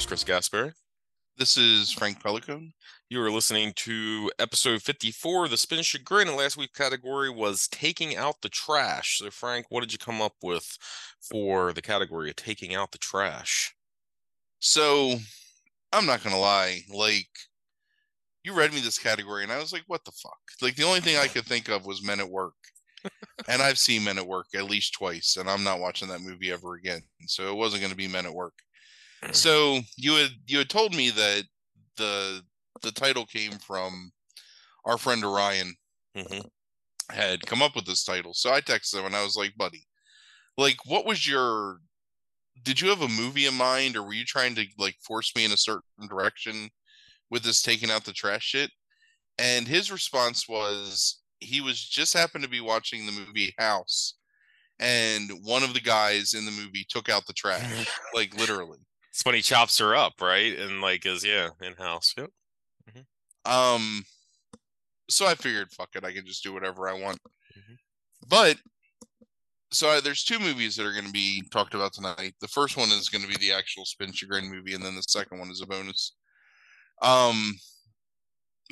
of Chris Gasper. This is Frank Pelicone. You are listening to episode 54 of the Spin Chagrin, and last week's category was taking out the trash. So, Frank, what did you come up with for the category of taking out the trash? So, I'm not gonna lie, like you read me this category, and I was like, "What the fuck?" Like the only thing I could think of was Men at Work, and I've seen Men at Work at least twice, and I'm not watching that movie ever again. So it wasn't going to be Men at Work. So you had you had told me that the the title came from our friend Orion Mm-hmm. had come up with this title. So I texted him and I was like, "Buddy, like, what was your? Did you have a movie in mind, or were you trying to like force me in a certain direction with this taking out the trash shit?" And his response was he was just happened to be watching the movie House, and one of the guys in the movie took out the trash, like literally. It's when he chops her up, right? And like is yeah, in house. Yep. Um, so I figured, fuck it, I can just do whatever I want. Mhm. But so I, there's two movies that are going to be talked about tonight. The first one is going to be the actual Spin Chagrin movie, and then the second one is a bonus. Um,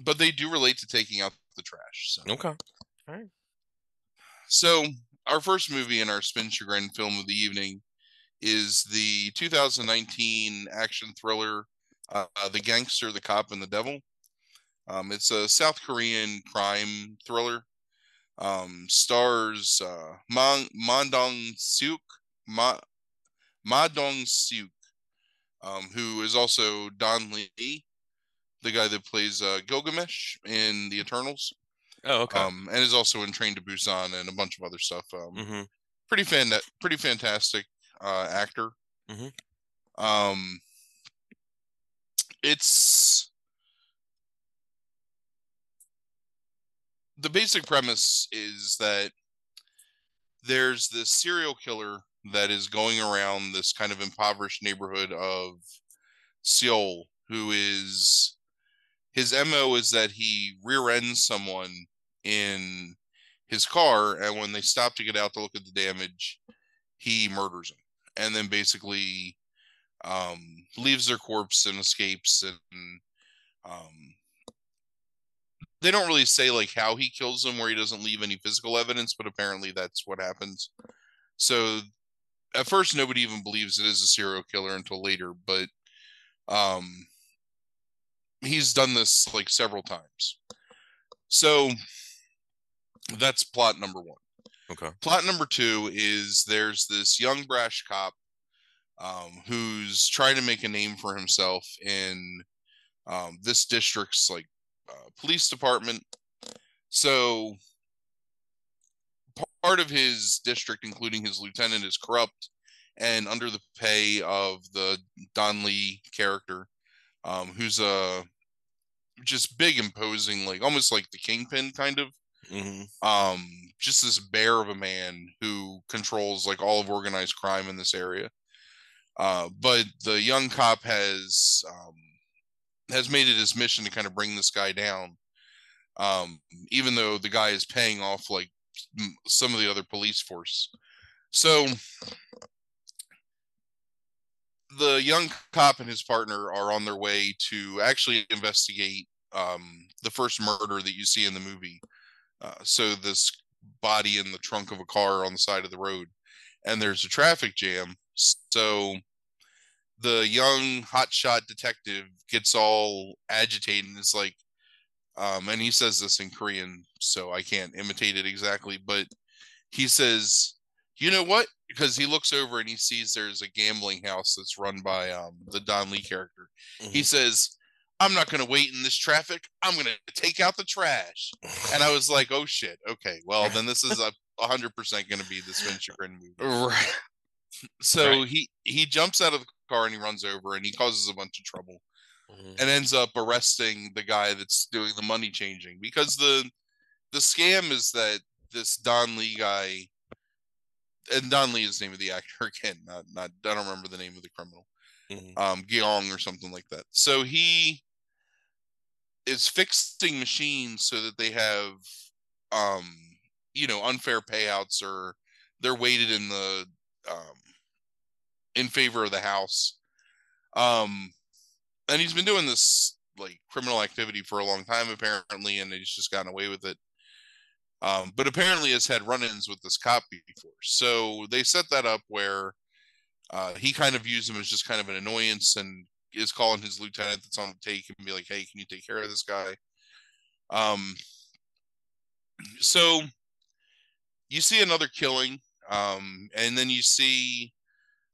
but they do relate to taking out the trash. So, Okay. All right. So our first movie in our Spin Chagrin film of the evening is the 2019 action thriller, uh, The Gangster, the Cop, and the Devil. Um, it's a South Korean crime thriller. Um, stars uh, Dong Suk, Ma, Ma Dong Suk, um, who is also Don Lee, the guy that plays uh, Gilgamesh in The Eternals, Oh, okay. um, and is also in Train to Busan and a bunch of other stuff. Um, mm-hmm. pretty fan, pretty fantastic uh, actor. Mhm. Um, it's the basic premise is that there's this serial killer that is going around this kind of impoverished neighborhood of Seoul, who is his mo is that he rear ends someone in his car, and when they stop to get out to look at the damage, he murders them, and then basically um, leaves their corpse and escapes. And um, they don't really say like how he kills them, where he doesn't leave any physical evidence, but apparently that's what happens. So at first, nobody even believes it is a serial killer until later, but um, he's done this like several times. So that's plot number one. Okay. Plot number two is there's this young brash cop um, who's trying to make a name for himself in um, this district's like uh, police department. So part of his district, including his lieutenant, is corrupt and under the pay of the Don Lee character, um, who's a just big, imposing, like almost like the kingpin kind of Mm-hmm. um just this bear of a man who controls like all of organized crime in this area. Uh but the young cop has um has made it his mission to kind of bring this guy down um even though the guy is paying off like some of the other police force. So the young cop and his partner are on their way to actually investigate um the first murder that you see in the movie. Uh, so this body in the trunk of a car on the side of the road, and there's a traffic jam. So the young hotshot detective gets all agitated and is like, um, and he says this in Korean, so I can't imitate it exactly, but he says, "You know what?" Because he looks over and he sees there's a gambling house that's run by um, the Don Lee character. He says, I'm not going to wait in this traffic. I'm going to take out the trash. And I was like, oh shit. Okay. Well, then this is a 100% going to be the Spin Chagrin movie. right. So Right. he, he jumps out of the car and he runs over and he causes a bunch of trouble Mhm. and ends up arresting the guy that's doing the money changing because the, the scam is that this Don Lee guy, and Don Lee is the name of the actor again, not, not, I don't remember the name of the criminal Mhm. um Gyeong or something like that. So he is fixing machines so that they have um you know unfair payouts or they're weighted in the um in favor of the house Um, and he's been doing this like criminal activity for a long time apparently, and he's just gotten away with it. Um, but apparently has had run-ins with this cop before. So they set that up where uh, he kind of views him as just kind of an annoyance and is calling his lieutenant that's on the take and be like, "Hey, can you take care of this guy?" Um, so you see another killing, um, and then you see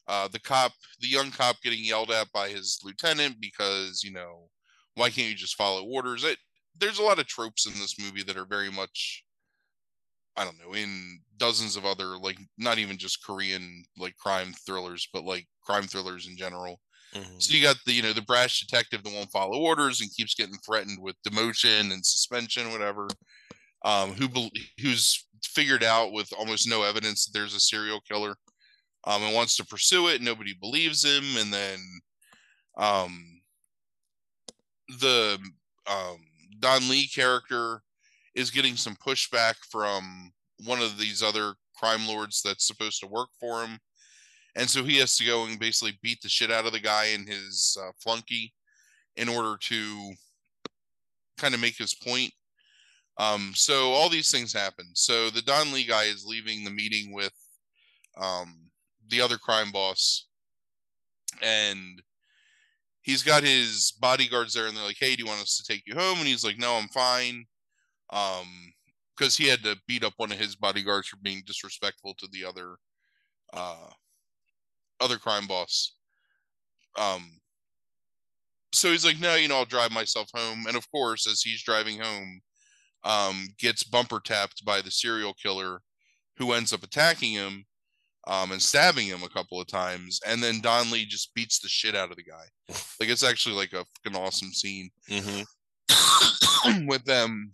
uh, the cop, the young cop, getting yelled at by his lieutenant because you know why can't you just follow orders? It there's a lot of tropes in this movie that are very much I don't know, in dozens of other like not even just Korean like crime thrillers, but like crime thrillers in general. Mm-hmm. So you got the you know the brash detective that won't follow orders and keeps getting threatened with demotion and suspension, whatever. Um, who who's figured out with almost no evidence that there's a serial killer, um, and wants to pursue it. Nobody believes him, and then um, the um, Don Lee character is getting some pushback from one of these other crime lords that's supposed to work for him. And so he has to go and basically beat the shit out of the guy and his uh, flunky in order to kind of make his point. Um, so all these things happen. So the Don Lee guy is leaving the meeting with um, the other crime boss, and he's got his bodyguards there, and they're like, "Hey, do you want us to take you home?" And he's like, "No, I'm fine." um because he had to beat up one of his bodyguards for being disrespectful to the other uh other crime boss um so he's like no you know i'll drive myself home and of course as he's driving home um gets bumper tapped by the serial killer who ends up attacking him um, and stabbing him a couple of times, and then Don Lee just beats the shit out of the guy. like it's actually like a fucking awesome scene mm-hmm. with them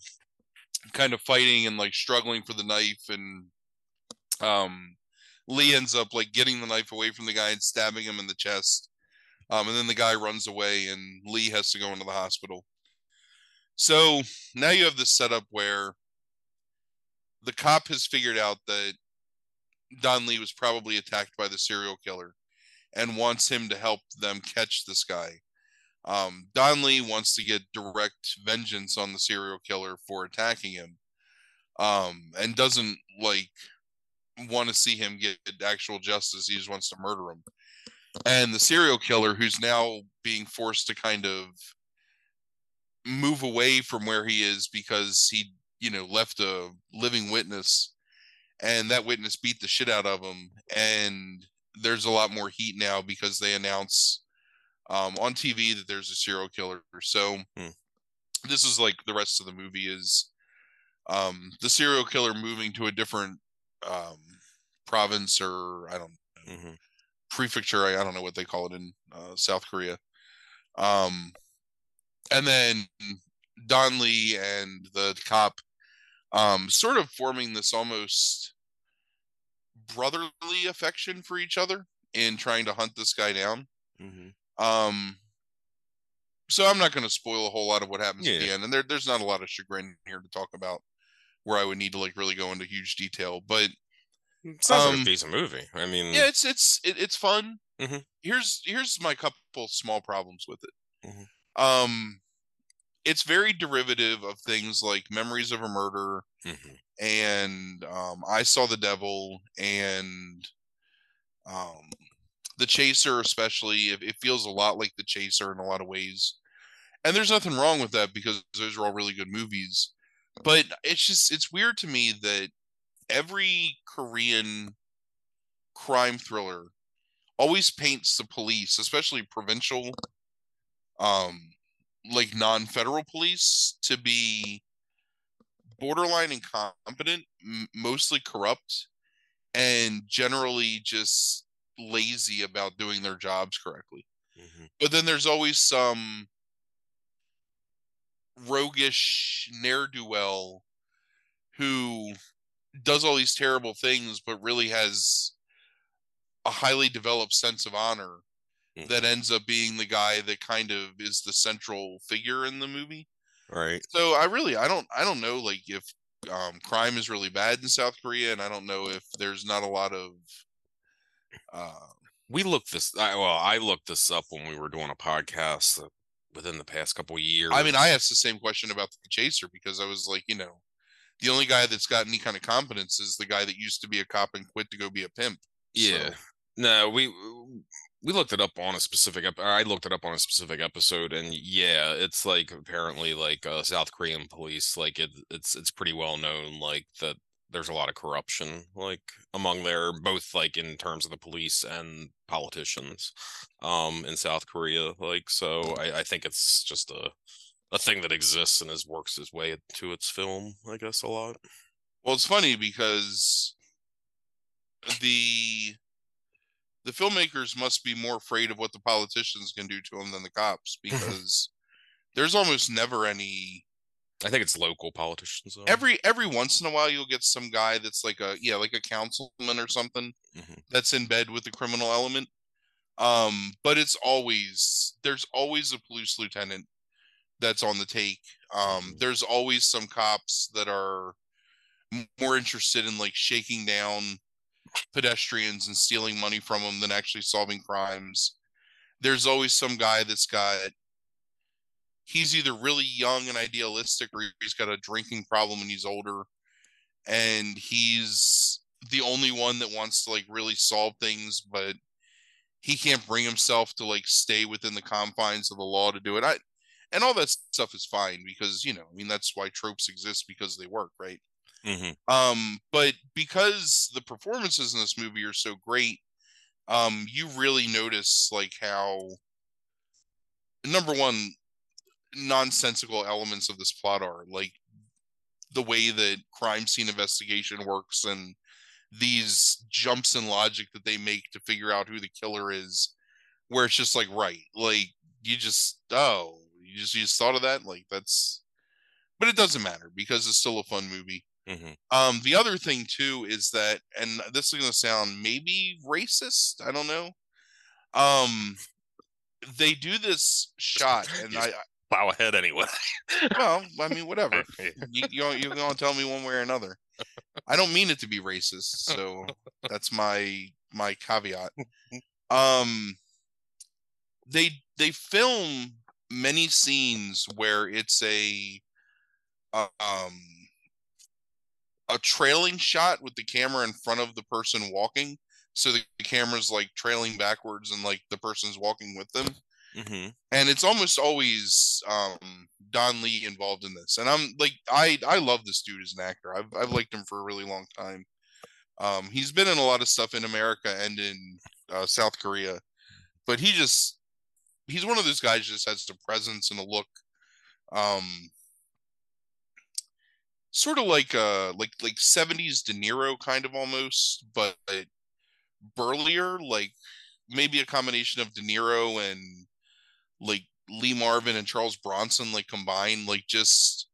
kind of fighting and like struggling for the knife and um Lee ends up like getting the knife away from the guy and stabbing him in the chest. Um, and then the guy runs away and Lee has to go into the hospital. So now you have this setup where the cop has figured out that Don Lee was probably attacked by the serial killer and wants him to help them catch this guy. Um, Don Lee wants to get direct vengeance on the serial killer for attacking him, um, and doesn't like want to see him get actual justice. He just wants to murder him. And the serial killer, who's now being forced to kind of move away from where he is because he, you know, left a living witness, and that witness beat the shit out of him. And there's a lot more heat now because they announce um, on TV that there's a serial killer. So hmm. this is like the rest of the movie is um, the serial killer moving to a different um, province or I don't know, mm-hmm. prefecture. I, I, don't know what they call it in uh, South Korea. Um, and then Don Lee and the cop um, sort of forming this almost brotherly affection for each other in trying to hunt this guy down. Mm-hmm. Um, so I'm not going to spoil a whole lot of what happens yeah. at the end, and there, there's not a lot of chagrin here to talk about where I would need to like really go into huge detail. But it sounds um, like a decent movie. I mean, yeah, it's it's it, it's fun. Mm-hmm. Here's here's my couple small problems with it. Mm-hmm. Um, it's very derivative of things like Memories of a Murder mm-hmm. and um, I Saw the Devil and um, the chaser especially it, it feels a lot like the chaser in a lot of ways and there's nothing wrong with that because those are all really good movies but it's just it's weird to me that every korean crime thriller always paints the police especially provincial um like non-federal police to be borderline incompetent m- mostly corrupt and generally just lazy about doing their jobs correctly. Mm-hmm. But then there's always some roguish ne'er do well who does all these terrible things, but really has a highly developed sense of honor mm-hmm. that ends up being the guy that kind of is the central figure in the movie. Right. So I really I don't I don't know like if um, crime is really bad in South Korea, and I don't know if there's not a lot of uh, we looked this. I, well, I looked this up when we were doing a podcast within the past couple years. I mean, I asked the same question about the chaser because I was like, you know, the only guy that's got any kind of competence is the guy that used to be a cop and quit to go be a pimp. Yeah. So, No, we we looked it up on a specific. ep- I looked it up on a specific episode, and yeah, it's like apparently like uh, South Korean police, like it, it's it's pretty well known, like that there's a lot of corruption, like among there both like in terms of the police and politicians, um, in South Korea. Like, so I, I think it's just a a thing that exists and is works its way to its film, I guess, a lot. well, it's funny because the the filmmakers must be more afraid of what the politicians can do to them than the cops because there's almost never any I think it's local politicians. Though. every every once in a while you'll get some guy that's like a yeah like a councilman or something Mhm. that's in bed with the criminal element um but it's always there's always a police lieutenant that's on the take um Mhm. there's always some cops that are more interested in like shaking down pedestrians and stealing money from them than actually solving crimes there's always some guy that's got he's either really young and idealistic or he's got a drinking problem and he's older and he's the only one that wants to like really solve things but he can't bring himself to like stay within the confines of the law to do it i and all that stuff is fine because you know i mean that's why tropes exist because they work right Mhm. um but because the performances in this movie are so great um you really notice like how number one nonsensical elements of this plot are like the way that crime scene investigation works and these jumps in logic that they make to figure out who the killer is where it's just like right like you just oh you just you just thought of that like that's but it doesn't matter because it's still a fun movie Mhm. um the other thing too is that and this is going to sound maybe racist i don't know um they do this shot and i Plow ahead anyway. well i mean whatever. You, you, you're going to tell me one way or another. I don't mean it to be racist so that's my my caveat. Um they they film many scenes where it's a uh, um a trailing shot with the camera in front of the person walking so the camera's like trailing backwards and like the person's walking with them hmm and it's almost always um Don Lee involved in this. And I'm like I I love this dude as an actor. I've I've liked him for a really long time. Um he's been in a lot of stuff in America and in uh, South Korea. But he just he's one of those guys just has a presence and a look um sort of like uh like like 70s De Niro kind of almost, but burlier like maybe a combination of De Niro and like Lee Marvin and Charles Bronson like combined like just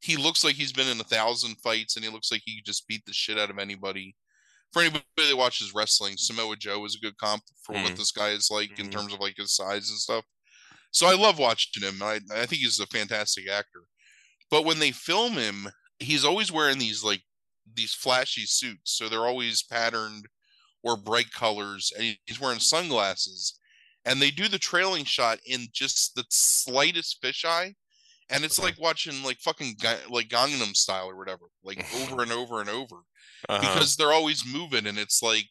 he looks like he's been in a thousand fights and he looks like he could just beat the shit out of anybody. For anybody that watches wrestling, Samoa Joe is a good comp for what Mhm. this guy is like in Mhm. terms of like his size and stuff. So I love watching him. I I think he's a fantastic actor. But when they film him, he's always wearing these like these flashy suits. So they're always patterned or bright colors and he's wearing sunglasses and they do the trailing shot in just the slightest fisheye and it's Uh-huh. like watching like fucking like Gangnam style or whatever like over and over and over Uh-huh. because they're always moving and it's like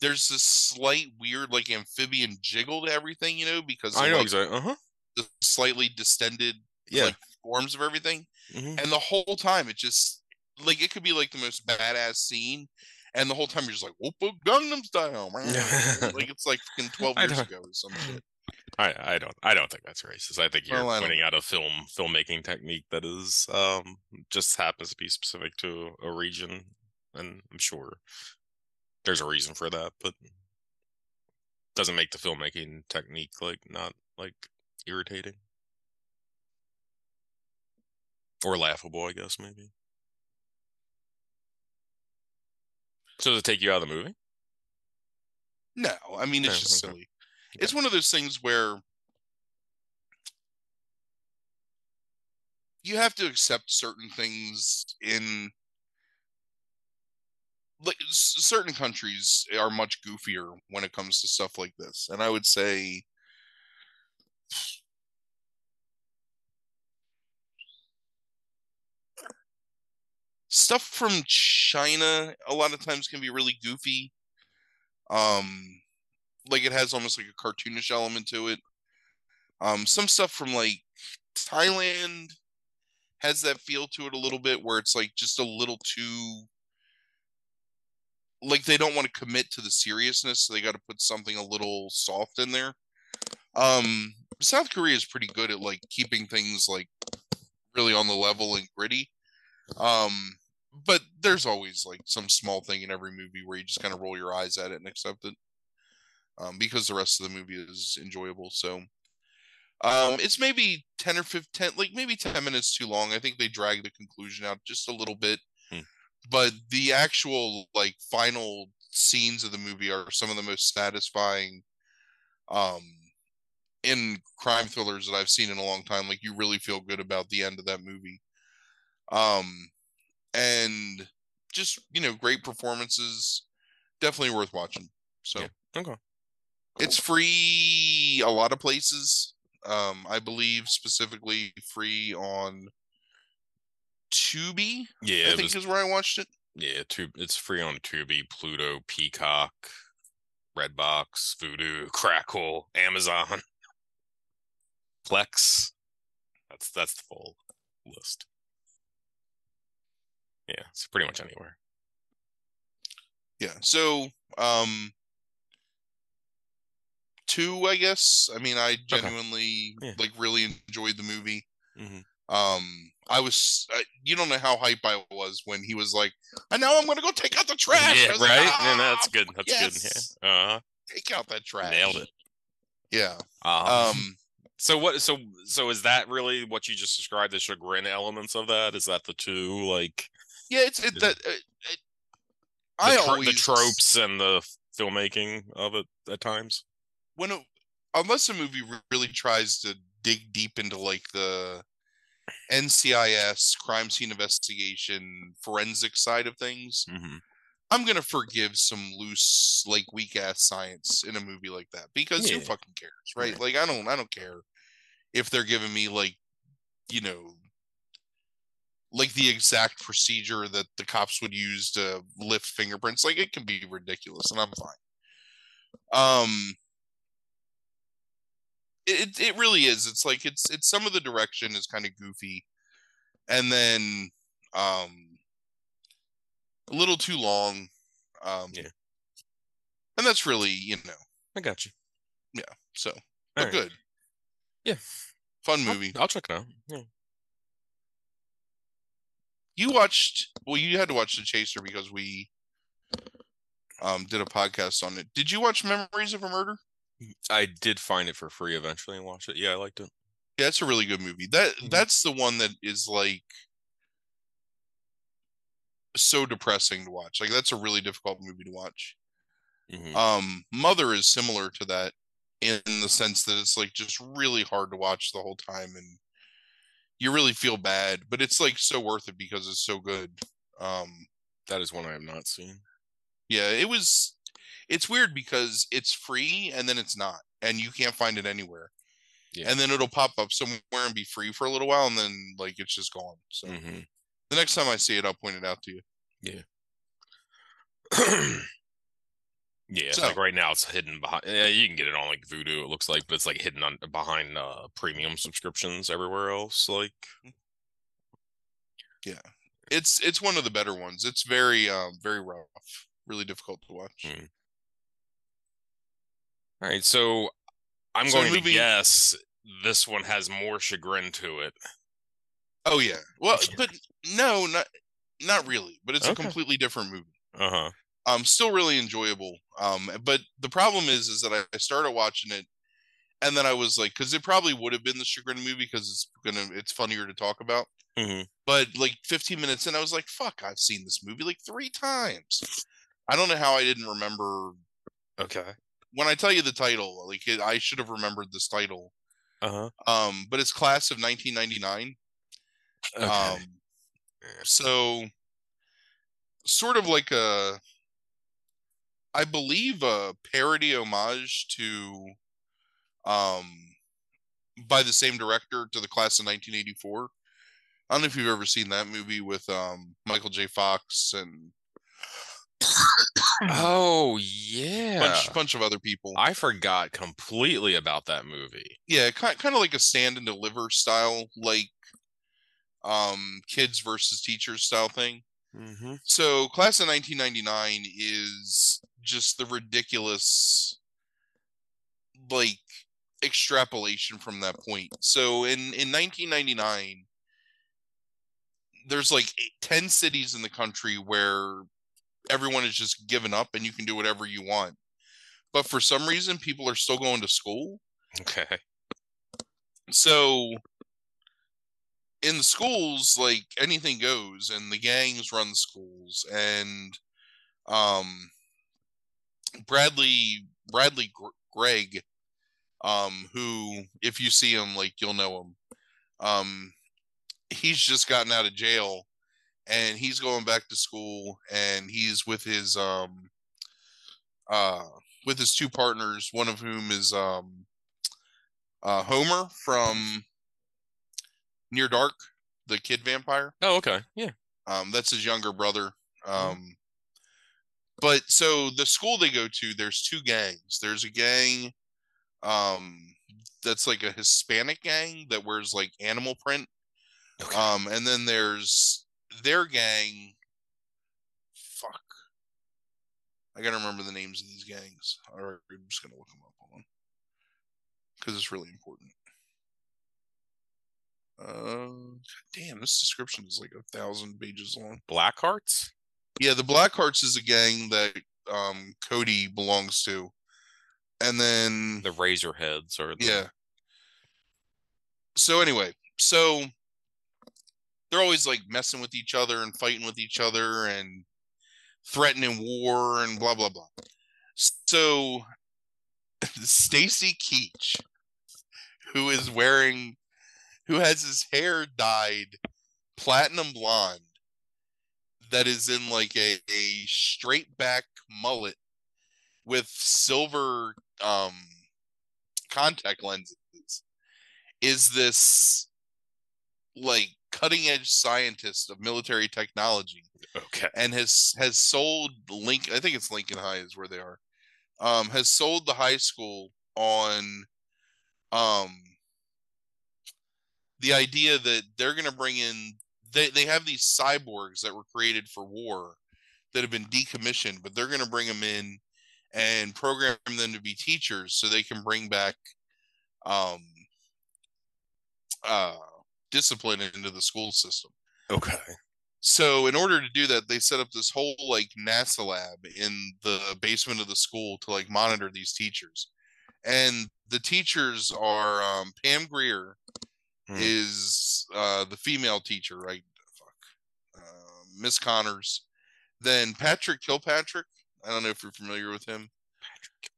there's this slight weird like amphibian jiggle to everything you know because I know like, exactly. Uh huh. the slightly distended Yeah. like forms of everything Mhm. and the whole time it just like it could be like the most badass scene and the whole time you're just like Oppa Gangnam style like it's like fucking 12 years ago or some shit I, I don't I don't think that's racist. I think you're Well, pointing out a film filmmaking technique that is um just happens to be specific to a region, and I'm sure there's a reason for that, but doesn't make the filmmaking technique like not like irritating or laughable. I guess maybe. So does it take you out of the movie? no i mean it's No, just okay. silly it's one of those things where you have to accept certain things in like certain countries are much goofier when it comes to stuff like this, and I would say stuff from China a lot of times can be really goofy. Um, like it has almost like a cartoonish element to it. Um, some stuff from like Thailand has that feel to it a little bit where it's like just a little too like they don't want to commit to the seriousness, so they got to put something a little soft in there. Um, South Korea is pretty good at like keeping things like really on the level and gritty. Um, but there's always like some small thing in every movie where you just kind of roll your eyes at it and accept it. Um, because the rest of the movie is enjoyable. So um it's maybe 10 or 15 like maybe 10 minutes too long. I think they drag the conclusion out just a little bit. Hmm. But the actual like final scenes of the movie are some of the most satisfying um in crime thrillers that I've seen in a long time. Like you really feel good about the end of that movie. Um and just, you know, great performances. Definitely worth watching. So Yeah. Okay. it's free a lot of places. Um, I believe specifically free on Tubi. Yeah, I think was, is where I watched it. yeah. Tube. It's free on Tubi, Pluto, Peacock, Redbox, Vudu, Crackle, Amazon, Plex. That's that's the full list. Yeah, it's pretty much anywhere. Yeah. So, um, two, I guess. I mean, I genuinely Yeah. like really enjoyed the movie. Mhm. Um, I was, I, you don't know how hype I was when he was like, "And now I'm going to go take out the trash." Yeah, was like, right. and that's "Ah, good. That's yes, good. Yeah. Uh, Take out that trash. nailed it. Yeah. Um, Um. so what? So so is that really what you just described? The chagrin elements of that? Is that the two like Yeah. It's it. Uh, it, the, I always the tropes and the filmmaking of it at times? when it, unless a movie really tries to dig deep into like the NCIS crime scene investigation forensic side of things, Mm-hmm. I'm gonna forgive some loose like weak ass science in a movie like that because who fucking cares, right? Right. Like I don't I don't care if they're giving me like you know like the exact procedure that the cops would use to lift fingerprints like it can be ridiculous and I'm fine. Um it it really is. It's like it's it's some of the direction is kind of goofy and then um a little too long. Um Yeah. and that's really, you know, I got you. Yeah. So but Alright. good. Yeah. Fun I'll- movie. I'll, check it out. Yeah. You watched well, you had to watch The Chaser because we um did a podcast on it. Did you watch Memories of a Murder? I did find it for free eventually and watch it. Yeah, I liked it. Yeah, it's a really good movie. That Mhm. that's the one that is like so depressing to watch. Like that's a really difficult movie to watch. Mhm. Um Mother is similar to that in the sense that it's like just really hard to watch the whole time and you really feel bad, but it's like so worth it because it's so good. Um that is one I have not seen. yeah, it was it's weird because it's free and then it's not and you can't find it anywhere. Yeah. And then it'll pop up somewhere and be free for a little while and then like it's just gone. So Mhm. the next time I see it I'll point it out to you. yeah, So- like right now it's hidden behind. Yeah, you can get it on like Vudu. It looks like, but it's like hidden on behind uh premium subscriptions everywhere else. Like, yeah, It's it's one of the better ones. It's very um very rough, really difficult to watch. Hmm. all right, so I'm So going moving- to guess this one has more chagrin to it. Oh yeah. Well, but no, not not really. But it's a completely different movie. Uh huh. Um, still really enjoyable. Um, but the problem is, is that I, started watching it, and then I was like, because it probably would have been the chagrin movie because it's gonna it's funnier to talk about. hmm But like 15 minutes in, I was like, fuck, I've seen this movie like three times. I don't know how I didn't remember. Okay. When I tell you the title, like it, I should have remembered this title. Uh huh. Um, but it's Class of 1999. Okay. Um, so sort of like a I believe a parody homage to um by the same director to the class of 1984. I don't know if you've ever seen that movie with um Michael J. Fox and Oh yeah. bunch bunch of other people. I forgot completely about that movie. yeah, kind kind of like a stand and deliver style, like um kids versus teachers style thing. Mm-hmm. So, class of 1999 is just the ridiculous, like, extrapolation from that point. So, in, in 1999, there's like eight, 10 cities in the country where everyone is just given up and you can do whatever you want. But for some reason, people are still going to school. Okay. So, in the schools like anything goes and the gangs run the schools and um bradley bradley Gr- gregg um who if you see him like you'll know him um he's just gotten out of jail and he's going back to school and he's with his um uh with his two partners one of whom is um uh homer from near dark the kid vampire Oh, okay. Yeah. um that's his younger brother um but so the school they go to there's two gangs. There's a gang um that's like a hispanic gang that wears like animal print Okay. um and then there's their gang. Fuck. I gotta remember the names of these gangs. All right i'm just gonna look them up. Hold on. Because it's really important. Uh damn this description is like a thousand pages long. Black Hearts. Yeah, the Blackhearts is a gang that um Cody belongs to. And then The Razorheads or the, yeah. So anyway, so they're always like messing with each other and fighting with each other and threatening war and blah blah blah. So Stacy Keach, who is wearing who has his hair dyed platinum blonde that is in like a, a straight back mullet with silver um contact lenses is this like cutting edge scientist of military technology Okay. and has has sold link i think it's lincoln high is where they are um has sold the high school on um the idea that they're going to bring in they, they have these cyborgs that were created for war that have been decommissioned but they're going to bring them in and program them to be teachers so they can bring back um uh discipline into the school system Okay. so in order to do that they set up this whole like nasa lab in the basement of the school to like monitor these teachers and the teachers are um, pam grier Hmm. is uh, the female teacher right? Fuck. Uh, miss connors. Then patrick kilpatrick. I don't know if you're familiar with him.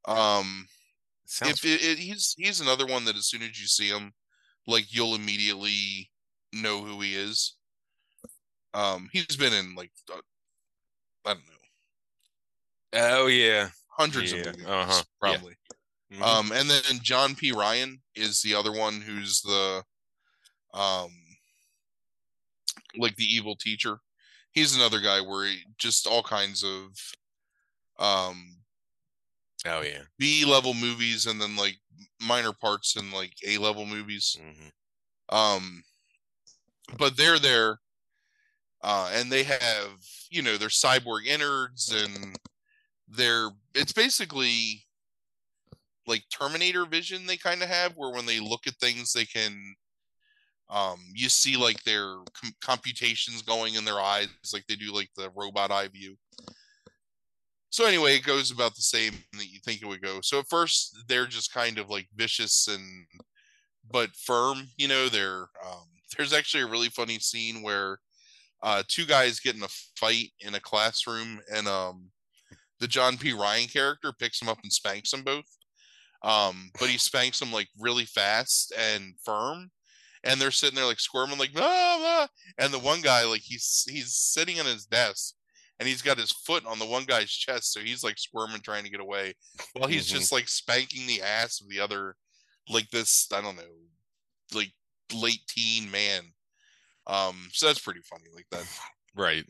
Patrick. um Sounds if it, it, he's he's another one that as soon as you see him like you'll immediately know who he is. Um he's been in like uh, i don't know. Oh yeah. hundreds Yeah, of movies uh-huh, yeah. probably. Mhm. um and then john p. Ryan is the other one who's the um like the evil teacher. He's another guy where he just all kinds of um oh yeah. b level movies and then like minor parts in like a level movies. Hmm um but they're there uh and they have you know their cyborg innards and they're it's basically like terminator vision they kind of have where when they look at things they can um you see like their com- computations going in their eyes like they do like the robot eye view. So anyway it goes about the same that you think it would go. So at first they're just kind of like vicious and but firm you know they're um there's actually a really funny scene where uh two guys get in a fight in a classroom and um the john p. Ryan character picks them up and spanks them both. Um but he spanks them like really fast and firm and they're sitting there like squirming like blah, blah. and the one guy like he's he's sitting on his desk and he's got his foot on the one guy's chest, so he's like squirming trying to get away, while he's Mhm. just like spanking the ass of the other, like this I don't know, like late teen man. Um, so that's pretty funny, like that. Right.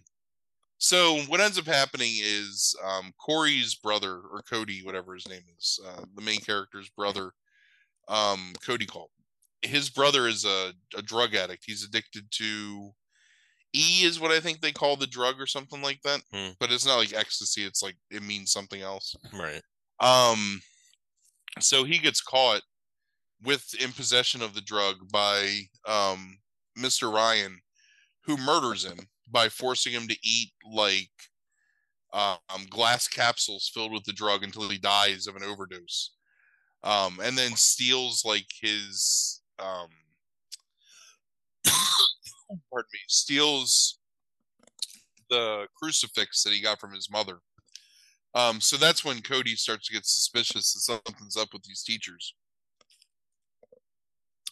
So what ends up happening is um, Corey's brother or Cody, whatever his name is, uh, the main character's brother, um, Cody Cole. His brother is a, a drug addict. He's addicted to E, is what I think they call the drug or something like that. Hmm. But it's not like ecstasy. It's like it means something else. Right. Um, so he gets caught with in possession of the drug by um Mr. Ryan, who murders him by forcing him to eat like um glass capsules filled with the drug until he dies of an overdose. Um, and then steals like his um pardon me, steals the crucifix that he got from his mother. Um, so that's when Cody starts to get suspicious that something's up with these teachers.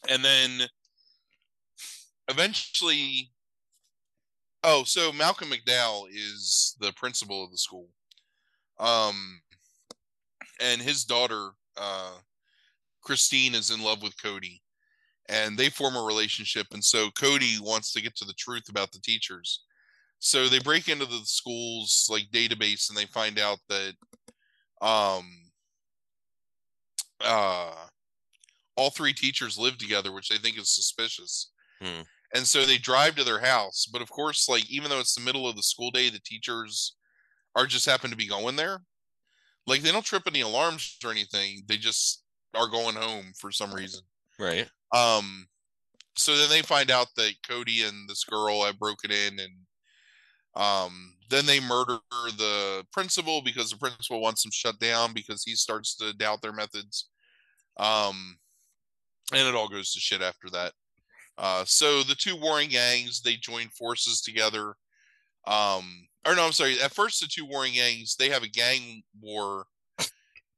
And then eventually, oh, so Malcolm McDowell is the principal of the school. Um, and his daughter, uh, Christine, is in love with Cody, and they form a relationship. And so Cody wants to get to the truth about the teachers. So they break into the school's like database and they find out that um uh all three teachers live together, which they think is suspicious. Hmm. And so they drive to their house, but of course, like even though it's the middle of the school day, the teachers are just happen to be going there. Like they don't trip any alarms or anything. They just are going home for some reason. Right. Um, so then they find out that Cody and this girl have broken in, and um, then they murder the principal because the principal wants them shut down because he starts to doubt their methods. Um, and it all goes to shit after that. Uh, so the two warring gangs they join forces together. Um, or no, I'm sorry. At first, the two warring gangs they have a gang war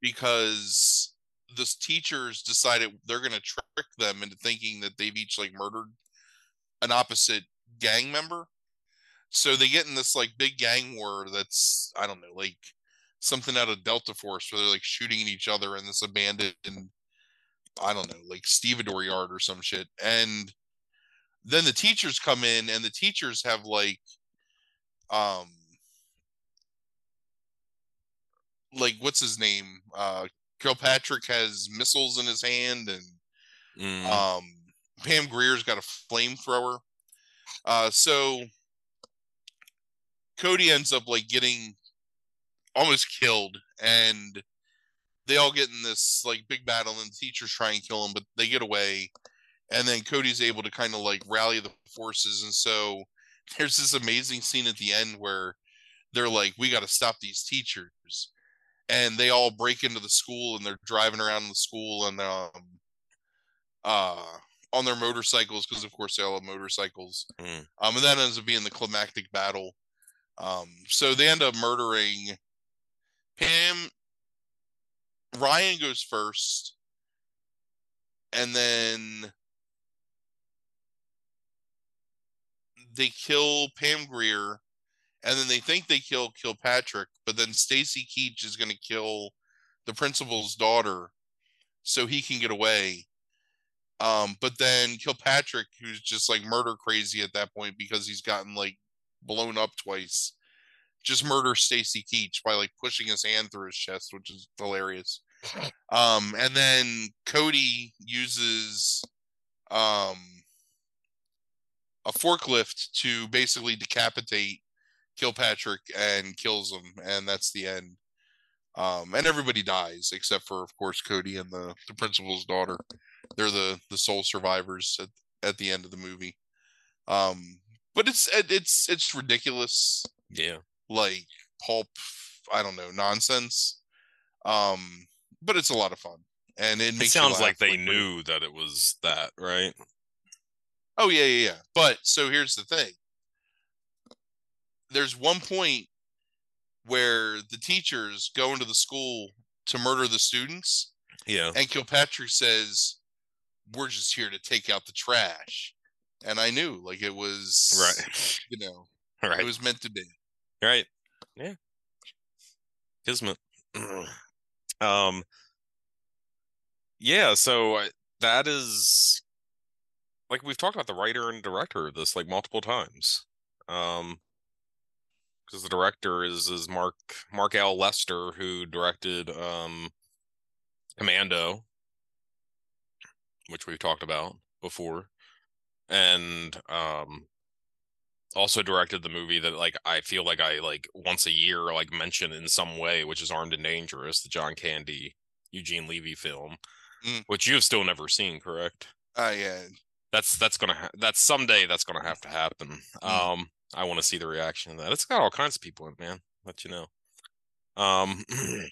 because the teachers decided they're going to trick them into thinking that they've each like murdered an opposite gang member. So they get in this like big gang war that's I don't know like something out of Delta Force where they're like shooting at each other in this abandoned I don't know like stevedore yard or some shit and then the teachers come in and the teachers have like um like what's his name uh Kilpatrick has missiles in his hand and Mm. um Pam Grier's got a flamethrower. Uh so Cody ends up like getting almost killed and they all get in this like big battle and the teachers try and kill him but they get away and then Cody's able to kind of like rally the forces and so there's this amazing scene at the end where they're like we got to stop these teachers and they all break into the school and they're driving around the school and um uh on their motorcycles because of course they all have motorcycles Mm. um and that ends up being the climactic battle um so they end up murdering pam ryan goes first and then they kill pam grier and then they think they kill kilpatrick but then stacy keach is going to kill the principal's daughter so he can get away um, but then Kilpatrick, who's just like murder crazy at that point because he's gotten like blown up twice, just murders Stacy Keach by like pushing his hand through his chest, which is hilarious. Um, and then Cody uses um a forklift to basically decapitate Kilpatrick and kills him, and that's the end. Um, and everybody dies except for, of course, Cody and the the principal's daughter. They're the the sole survivors at, at the end of the movie. Um but it's it's it's ridiculous. Yeah. like pulp i don't know nonsense. Um but it's a lot of fun. And it It sounds like they knew that it was that, right? oh yeah yeah yeah. But so here's the thing there's one point where the teachers go into the school to murder the students Yeah. and Kilpatrick says, "We're just here to take out the trash," and I knew like it was Right. You know, Right. it was meant to be. Right. Yeah. Kismet. um. Yeah. So uh, that is like we've talked about the writer and director of this like multiple times. Um. Because the director is is Mark Mark L. Lester, who directed um Commando, which we've talked about before, and um also directed the movie that like I feel like I like once a year like mention in some way, which is Armed and Dangerous, the John Candy, Eugene Levy film, Mm. which you've still never seen, correct? Uh, yeah. That's that's gonna ha- that's someday that's gonna have to happen. Mm. Um, I want to see the reaction to that. It's got all kinds of people in, it, man. Let you know. Um,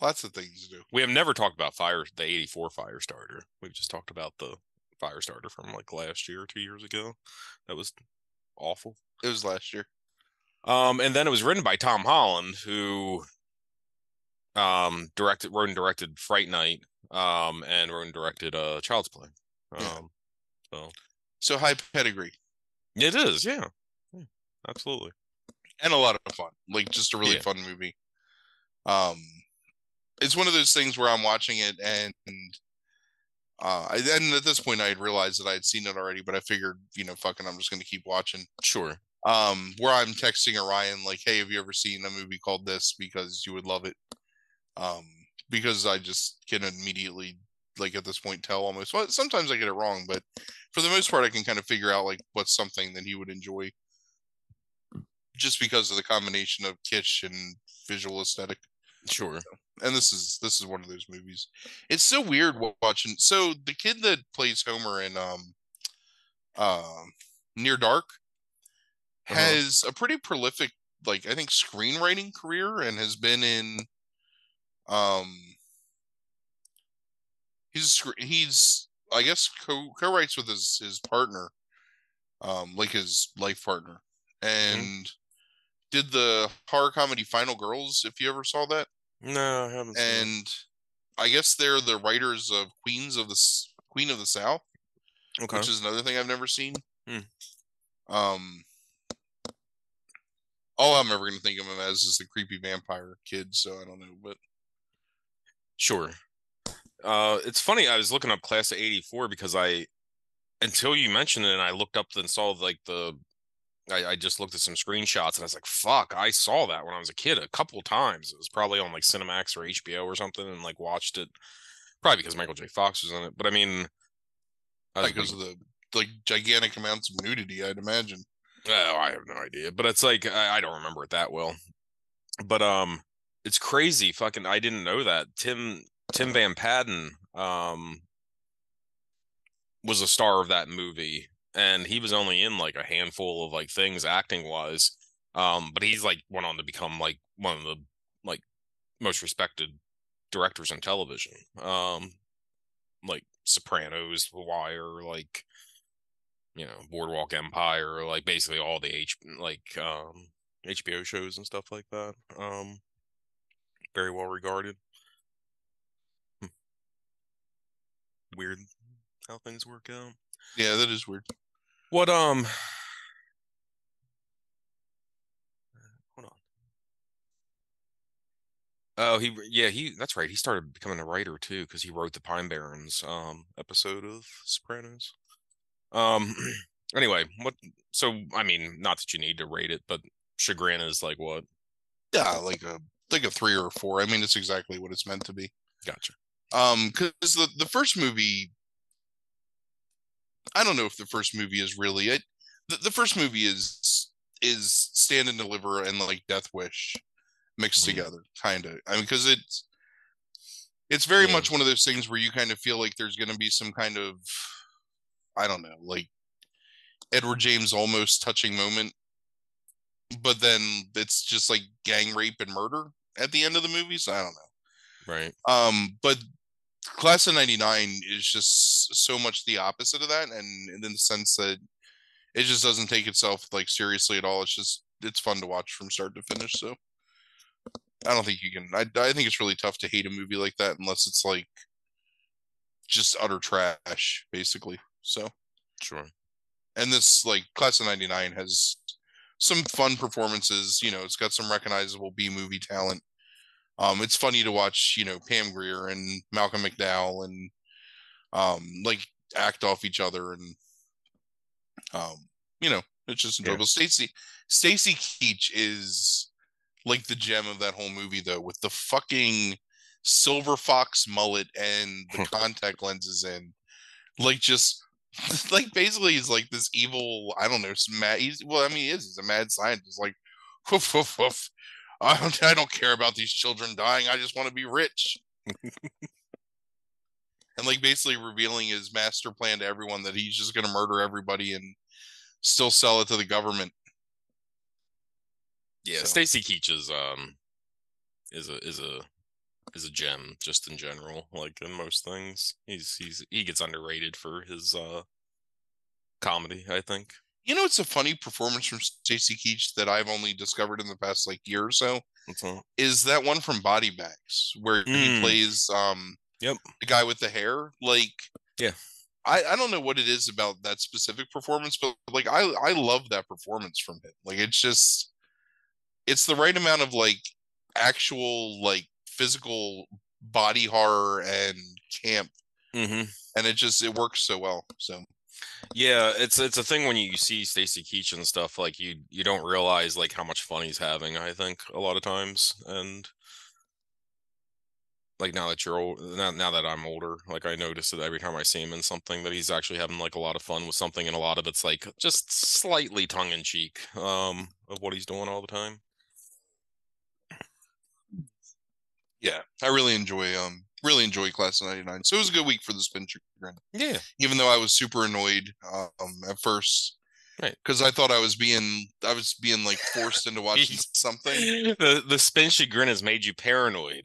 Lots of things to do. we have never talked about fire the 84 fire starter we've just talked about the fire starter from like last year or two years ago that was awful It was last year. um and then it was written by tom holland who um directed wrote and directed fright night um and wrote and directed uh child's play um Yeah. so So high pedigree it is Yeah, absolutely and a lot of fun. Like just a really Yeah. fun movie. Um, it's one of those things where I'm watching it and. Uh, I, and at this point, I had realized that I had seen it already, but I figured, you know, fucking, I'm just going to keep watching. sure um where i'm texting orion like hey have you ever seen a movie called this because you would love it um because i just can immediately like at this point tell almost well sometimes i get it wrong but for the most part i can kind of figure out like what's something that he would enjoy just because of the combination of kitsch and visual aesthetic. Sure. And this is this is one of those movies. It's so weird watching so the kid that plays homer in um um near dark Uh-huh. has a pretty prolific like i think screenwriting career and has been in um he's he's i guess co co-writes with his his partner um like his life partner. And did the horror comedy final girls if you ever saw that no i haven't seen and i guess they're the writers of queens of the queen of the south okay which is another thing I've never seen. Hmm. Um, all I'm ever going to think of him as is the creepy vampire kid. So I don't know, but Sure. Uh, it's funny. I was looking up class of '84 because I, until you mentioned it, and I looked up and saw like the, I, I just looked at some screenshots and I was like, "Fuck!" I saw that when I was a kid a couple times. It was probably on like Cinemax or HBO or something, and like watched it. Probably because Michael J. Fox was in it. But I mean, I was because of the like gigantic amounts of nudity, I'd imagine. Oh, I have no idea, but it's like I, I don't remember it that well. But um, it's crazy. Fucking, I didn't know that Tim Tim Van Patten um was a star of that movie, and he was only in like a handful of like things acting wise. Um, but he's like went on to become like one of the like most respected directors in television. Um, like Sopranos, The Wire, like you know Boardwalk Empire, like basically all the H like um HBO shows and stuff like that. Um, very well regarded. Hmm. Weird how things work out. Yeah, that is weird. What um hold on. Oh, he yeah, he that's right. He started becoming a writer too because he wrote the Pine Barrens um episode of Sopranos. Um anyway, what so I mean, not that you need to rate it, but Chagrin is like what? Yeah, like a like a three or a four. I mean, it's exactly what it's meant to be. Gotcha. Um, because the the first movie, I don't know if the first movie is really it. The, the first movie is is Stand and Deliver and like Death Wish mixed Mhm. together, kind of. I mean, because it's it's very Yeah. much one of those things where you kind of feel like there's going to be some kind of I don't know, like Edward James Olmos touching moment, but then it's just like gang rape and murder at the end of the movie. So I don't know. Right. Um, but Class of '99 is just so much the opposite of that, and, and in the sense that it just doesn't take itself like seriously at all. It's just it's fun to watch from start to finish. So I don't think you can. I I think it's really tough to hate a movie like that unless it's like just utter trash, basically. So Sure. and this like Class of '99 has some fun performances. You know, it's got some recognizable B movie talent. Um, it's funny to watch, you know, Pam Grier and Malcolm McDowell and um like act off each other and um, you know, it's just enjoyable. Yeah. Stacy Stacy Keach is like the gem of that whole movie though, with the fucking silver fox mullet and the contact lenses and like just like basically he's like this evil i don't know mad he's well i mean he is he's a mad scientist like woof woof woof I don't, I don't care about these children dying i just want to be rich. And like basically revealing his master plan to everyone that he's just going to murder everybody and still sell it to the government. Yeah so. stacy keach is um is a is a is a gem just in general like in most things. He's he's he gets underrated for his uh comedy i think you know it's a funny performance from stacy keach that i've only discovered in the past like year or so is that one from body bags where mm. he plays um yep the guy with the hair like yeah I, I don't know what it is about that specific performance, but like I I love that performance from him. Like it's just it's the right amount of like actual like physical body horror and camp mm-hmm. and it just it works so well so yeah it's it's a thing when you see stacy keach and stuff like you you don't realize like how much fun he's having i think a lot of times and like now that you're old now, now that i'm older like i notice that every time i see him in something that he's actually having like a lot of fun with something and a lot of it's like just slightly tongue-in-cheek um of what he's doing all the time. Yeah, I really enjoy um really enjoy Class of '99. So it was a good week for the spin chagrin. Yeah, even though I was super annoyed um at first. Right, because I thought I was being, I was being like forced into watching something. The the spin chagrin has made you paranoid,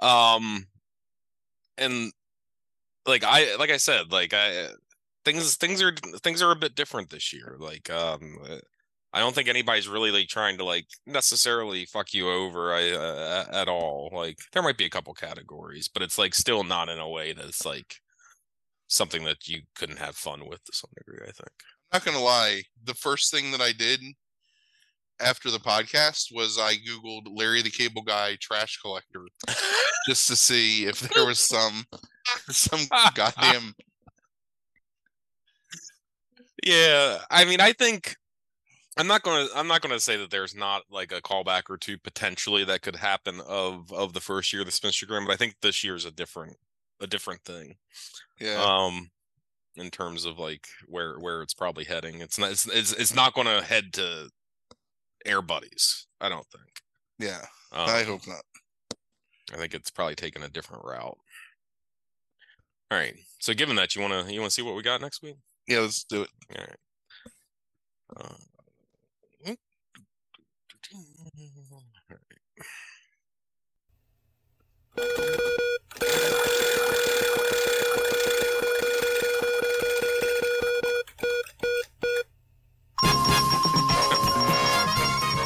um, and like I like I said, like I things things are things are a bit different this year. Like um, I don't think anybody's really like trying to like necessarily fuck you over I, uh, at all. Like there might be a couple categories, but it's like still not in a way that's like something that you couldn't have fun with to some degree. I think. I'm not gonna lie. The first thing that I did after the podcast was I googled Larry the Cable Guy trash collector just to see if there was some some goddamn. Yeah, I mean, I think I'm not going to I'm not going to say that there's not like a callback or two potentially that could happen of of the first year of the Spin Chagrin, but I think this year is a different a different thing. Yeah. Um in terms of like where where it's probably heading. It's not it's it's, it's not going to head to Air Buddies, I don't think. Yeah. Um, I hope not. I think it's probably taking a different route. All right. So given that you want to you want to see what we got next week? Yeah, let's do it. All right. Uh,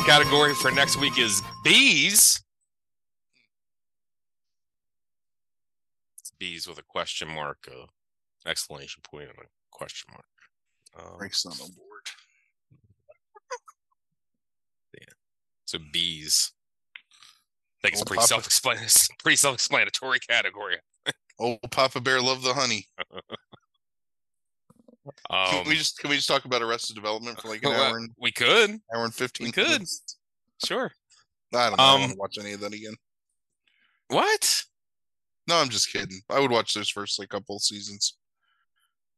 Category for next week is bees. It's bees with a question mark, a exclamation point, and a question mark. Um, Breaks on the board. So bees. I think it's a pretty self pretty self explanatory category. Old Papa Bear love the honey. um, can we just can we just talk about Arrested Development for like an hour and we could hour and fifteen? We could. Minutes? Sure. I don't know. Um, I don't want to watch any of that again. What? No, I'm just kidding. I would watch those first like couple seasons.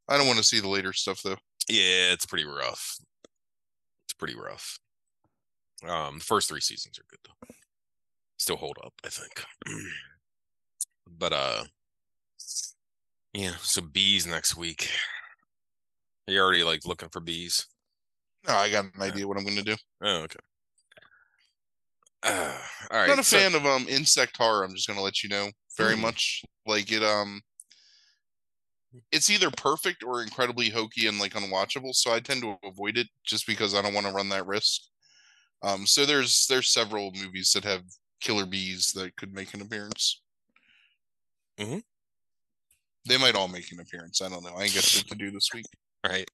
I don't want to see the later stuff though. Yeah, it's pretty rough. It's pretty rough. Um, the first three seasons are good though. Still hold up, I think. but uh, yeah. So bees next week. Are you already like looking for bees? No, I got an idea what I'm going to do. Oh, okay. Uh, all right. I'm not a so, fan of um insect horror. I'm just going to let you know. Very hmm. much like it. Um, it's either perfect or incredibly hokey and like unwatchable. So I tend to avoid it just because I don't want to run that risk. Um, so there's there's several movies that have killer bees that could make an appearance. Mm-hmm. They might all make an appearance. I don't know. I ain't got shit to do this week. Right.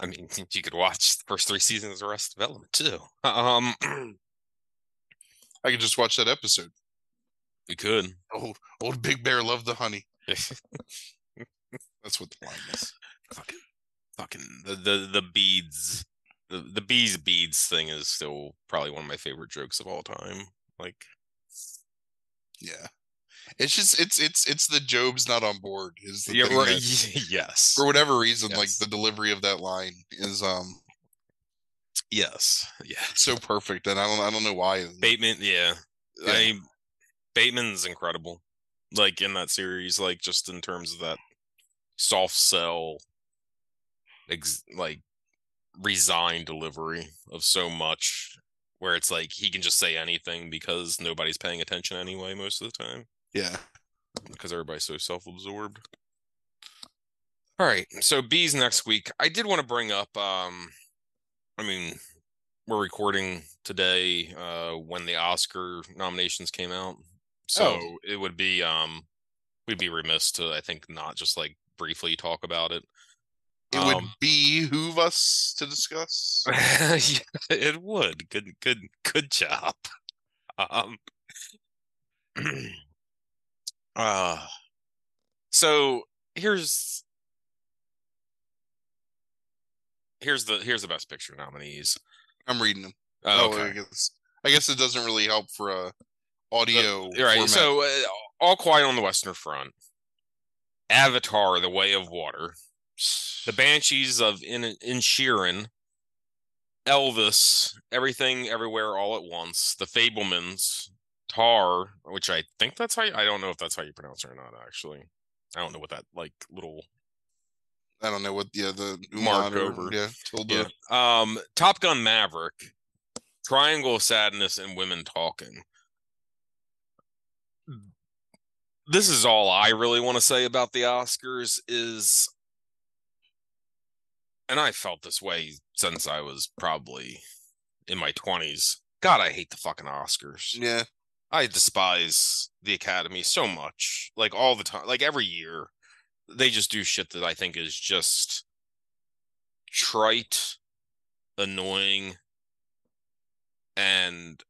I mean, you could watch the first three seasons of Arrested Development too. Um, I could just watch that episode. you could. Old old Big Bear loved the honey. That's what the line is. fucking, fucking the the the beads, the the bees beads thing is still probably one of my favorite jokes of all time. Like, Yeah. It's just it's it's it's the Gob's not on board is the yeah, right, that- yes, for whatever reason like the delivery of that line is um yes, yeah. so perfect and I don't I don't know why. Bateman, yeah. Yeah. I Bateman's incredible. Like in that series, like just in terms of that soft sell, ex- like resigned delivery of so much, where it's like he can just say anything because nobody's paying attention anyway most of the time Yeah. because everybody's so self-absorbed. All right, so bees next week. I did want to bring up. um I mean, we're recording today uh when the Oscar nominations came out, so Oh. it would be um we'd be remiss to I think not just like briefly talk about it. It would Um, behoove us to discuss. yeah, it would. Good, good, good job. Um, uh, so here's here's the here's the best picture nominees. I'm reading them. Oh, Oh, I guess I guess it doesn't really help for a audio. All right. format. So, uh, All Quiet on the Western Front, Avatar: The Way of Water, The Banshees of In Inisherin, Elvis, Everything Everywhere All at Once, The Fabelmans, Tar, which I think that's how you, I don't know if that's how you pronounce it or not. Actually, I don't know what that like little I don't know what yeah the Mark over. yeah tilde. yeah. Um, Top Gun Maverick, Triangle of Sadness, and Women Talking. This is all I really want to say about the Oscars is and I felt this way since I was probably in my 20s. God, I hate the fucking Oscars. yeah. I despise the Academy so much. Like all the time, like every year, they just do shit that I think is just trite, annoying, and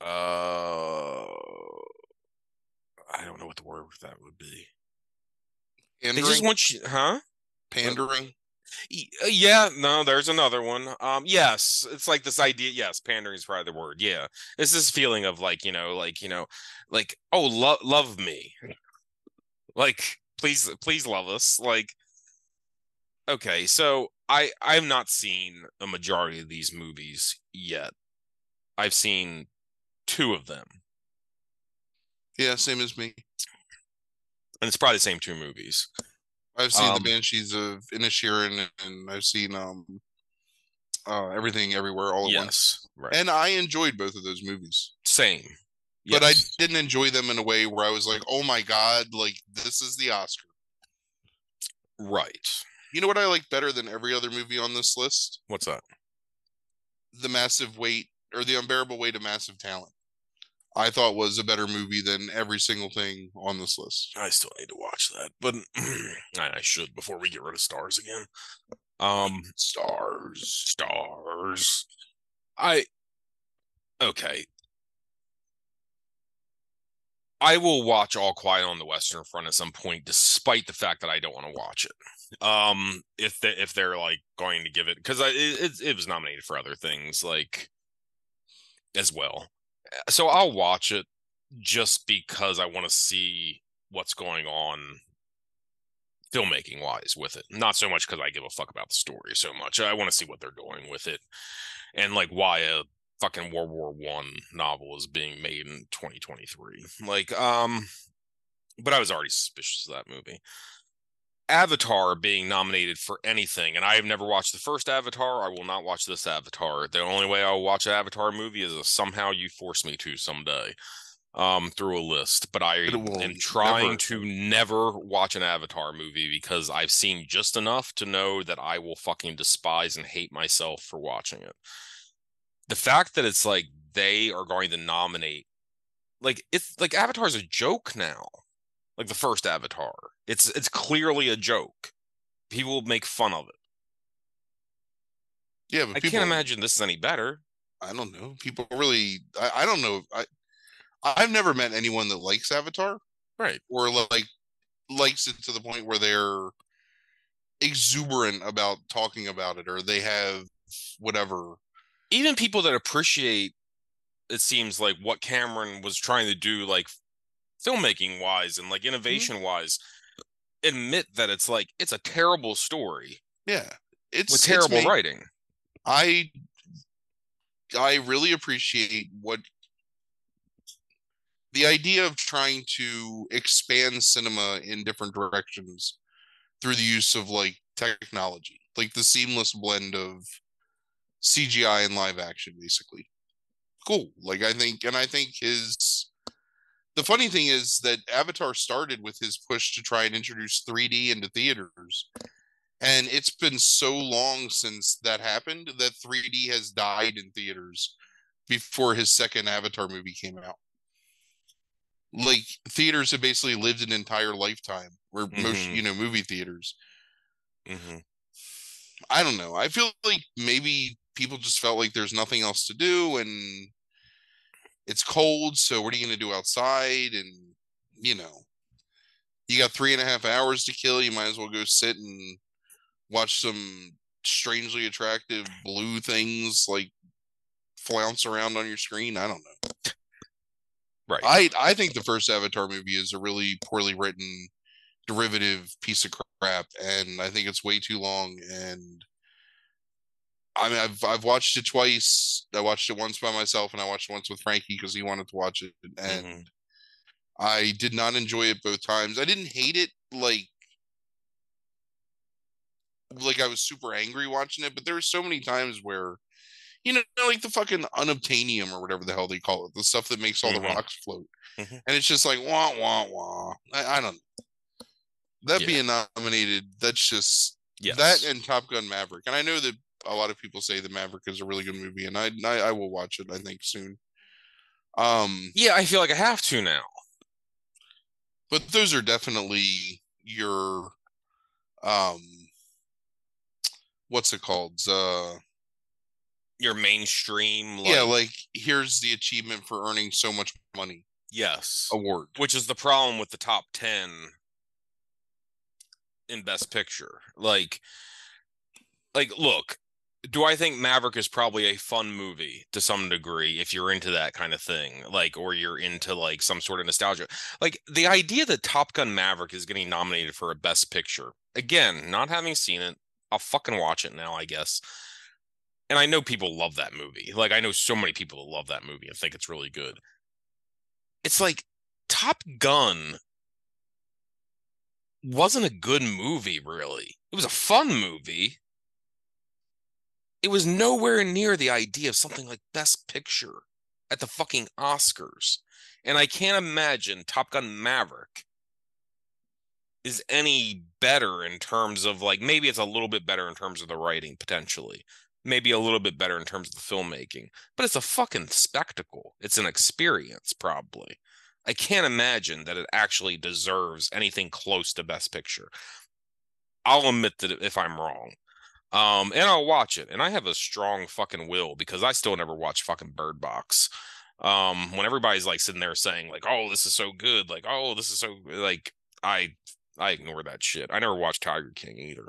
uh I don't know what the word for that would be. They Pandering. just want you, huh? Pandering. Uh, Yeah, no, there's another one. Um, yes, it's like this idea. Yes, pandering is probably the word. Yeah, it's this feeling of like you know, like you know, like oh, love love me, like please, please love us. Like, okay, so I I've not seen a majority of these movies yet. I've seen two of them, Yeah, same as me. and it's probably the same two movies. I've seen Um, the Banshees of Inisherin and I've seen um uh everything everywhere all at once. Right. And I enjoyed both of those movies. Same. But I didn't enjoy them in a way where I was like, "Oh my god, like this is the Oscar." right. You know what I like better than every other movie on this list? What's that? The Massive Weight or The Unbearable Weight of Massive Talent. I thought was a better movie than every single thing on this list. I still need to watch that, but I should before we get rid of stars again. Um, stars, stars. I okay. I will watch All Quiet on the Western Front at some point, despite the fact that I don't want to watch it. Um, if they if they're like going to give it because it, it it was nominated for other things like as well, so I'll watch it just because I want to see what's going on filmmaking wise with it. Not so much because I give a fuck about the story so much. I want to see what they're doing with it and like why a fucking World War One novel is being made in 2023. Like, um, but I was already suspicious of that movie. Avatar being nominated for anything, and I have never watched the first Avatar. I will not watch this Avatar. The only way I'll watch an Avatar movie is if somehow you force me to someday um through a list but i am trying never to never watch an avatar movie because i've seen just enough to know that i will fucking despise and hate myself for watching it the fact that it's like they are going to nominate like it's like avatar's a joke now like the first avatar it's it's clearly a joke people make fun of it. Yeah, but I people, can't imagine this is any better. I don't know. People really. I, I don't know. I I've never met anyone that likes Avatar Right. or like likes it to the point where they're exuberant about talking about it or they have whatever. Even people that appreciate it seems like what Cameron was trying to do like filmmaking wise and like mm-hmm. innovation wise admit that it's like it's a terrible story Yeah, it's with terrible ma- writing. I I really appreciate what the idea of trying to expand cinema in different directions through the use of like technology, like the seamless blend of CGI and live action, basically. Cool. Like I think, and I think his. The funny thing is that Avatar started with his push to try and introduce 3D into theaters. And it's been so long since that happened that 3D has died in theaters before his second Avatar movie came out. Like theaters have basically lived an entire lifetime, where most Mhm. you know movie theaters. hmm I don't know. I feel like maybe people just felt like there's nothing else to do and it's cold, so what are you gonna do outside? And you know, you got three and a half hours to kill, you might as well go sit and watch some strangely attractive blue things like flounce around on your screen. I don't know. Right. I I think the first Avatar movie is a really poorly written derivative piece of crap, and I think it's way too long. And I mean, I've I've watched it twice. I watched it once by myself, and I watched it once with Frankie because he wanted to watch it, and Mhm. I did not enjoy it both times. I didn't hate it like like I was super angry watching it, but there were so many times where you know, like the fucking unobtainium or whatever the hell they call it, the stuff that makes all Mhm. the rocks float. Mhm. And it's just like wah wah wah. I, I don't that Yeah. being nominated, that's just Yes. that and Top Gun Maverick. And I know that a lot of people say the Maverick is a really good movie, and I I, I will watch it, I think, soon. Um yeah, I feel like I have to now. but those are definitely your um what's it called? Uh Your mainstream, like, yeah like here's the achievement for earning so much money. Yes, award. Which is the problem with the top 10 in best picture. Like like look do i think maverick is probably a fun movie to some degree if you're into that kind of thing like or you're into like some sort of nostalgia like the idea that top gun maverick is getting nominated for a best picture again not having seen it i'll fucking watch it now i guess and i know people love that movie like i know so many people that love that movie and think it's really good it's like Top Gun wasn't a good movie, really. It was a fun movie. It was nowhere near the idea of something like Best Picture at the fucking Oscars. And I can't imagine Top Gun Maverick is any better in terms of like maybe it's a little bit better in terms of the writing potentially. Maybe a little bit better in terms of the filmmaking, but it's a fucking spectacle. It's an experience, probably. I can't imagine that it actually deserves anything close to Best Picture. I'll admit that if I'm wrong. Um, and I'll watch it. And I have a strong fucking will because I still never watch fucking Bird Box. Um, when everybody's like sitting there saying, like, oh, this is so good, like, oh, this is so like I I ignore that shit. I never watched Tiger King either.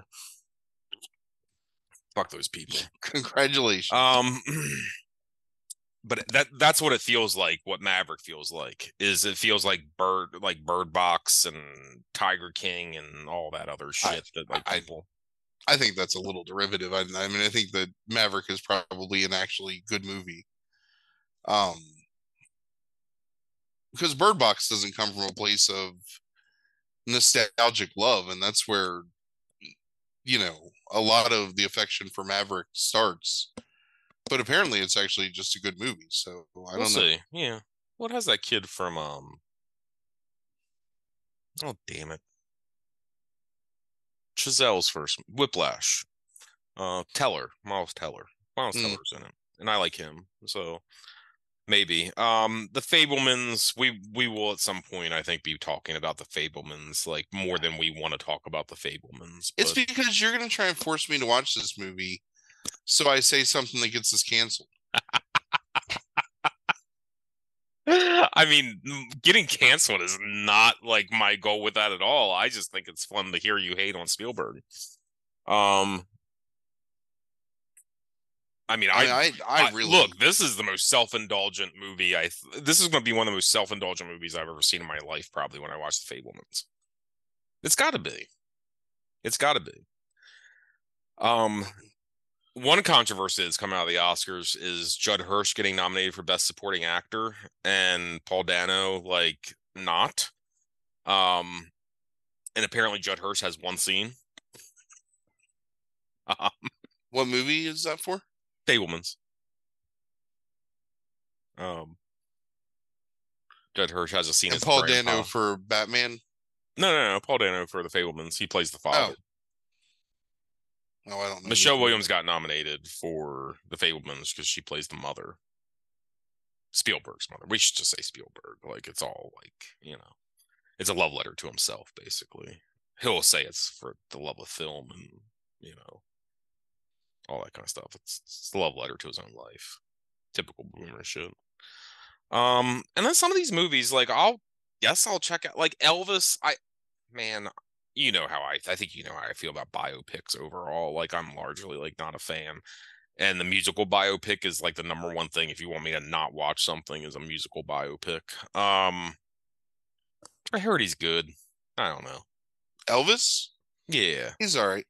Fuck those people. congratulations Um, but that that's what it feels like. What Maverick feels like is it feels like Bird like Bird Box and Tiger King and all that other shit that like I- people. I think that's a little derivative I, I mean i think that maverick is probably an actually good movie um because bird box doesn't come from a place of nostalgic love and that's where you know a lot of the affection for maverick starts but apparently it's actually just a good movie so i We'll don't know see. Yeah. What has that kid from um? Oh damn it! Chazelle's first Whiplash. Uh, Teller, Miles Teller. Miles Mm. Teller's in it, and I like him. So Maybe. Um the Fabelmans, we we will at some point I think be talking about the Fabelmans like more than we want to talk about the Fabelmans. It's because you're gonna try and force me to watch this movie, so I say something that gets us canceled. I mean, getting canceled is not like my goal with that at all. I just think it's fun to hear you hate on Spielberg. Um, I mean, I, I, I I- really look. This is the most self-indulgent movie. I this is going to be one of the most self-indulgent movies I've ever seen in my life. Probably when I watch The Fabelmans. It's got to be. It's got to be. Um, one controversy that's coming out of the Oscars is Judd Hirsch getting nominated for Best Supporting Actor and Paul Dano like not. Um, and apparently Judd Hirsch has one scene. Um, What movie is that for? Fabelmans. Um, Judd Hirsch has a scene. And Paul. Dano for Batman. No, no, no. Paul Dano for the Fabelmans. He plays the father. Oh, I don't know. Michelle. Williams got nominated for the Fabelmans because she plays the mother. Spielberg's mother. We should just say Spielberg. Like it's all like, you know, it's a love letter to himself, basically. He'll say it's for the love of film and, you know, all that kind of stuff. It's, it's the love letter to his own life. Typical boomer shit. Um, and then some of these movies, like I'll yes, I'll check out like Elvis. I man, you know how I I think you know how I feel about biopics overall. Like I'm largely like not a fan. And the musical biopic is like the number one thing if you want me to not watch something is a musical biopic. Um I heard he's good. I don't know. Elvis. Yeah. He's all right.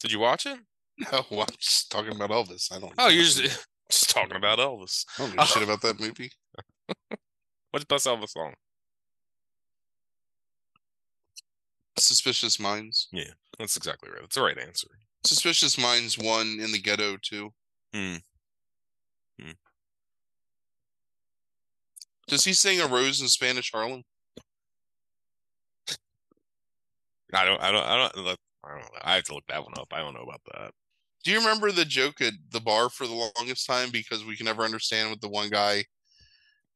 Did you watch it? No, I'm just talking about Elvis. I don't. Oh, know. you're just, just talking about Elvis. I don't know shit about that movie. What's the best Elvis song? Suspicious Minds. Yeah, that's exactly right. That's the right answer. Suspicious Minds one in the ghetto too. Hmm. Hmm. Does he sing a rose in Spanish Harlem? I don't I don't I don't I don't know. I have to look that one up. I don't know about that. Do you remember the joke at the bar for the longest time because we can never understand what the one guy,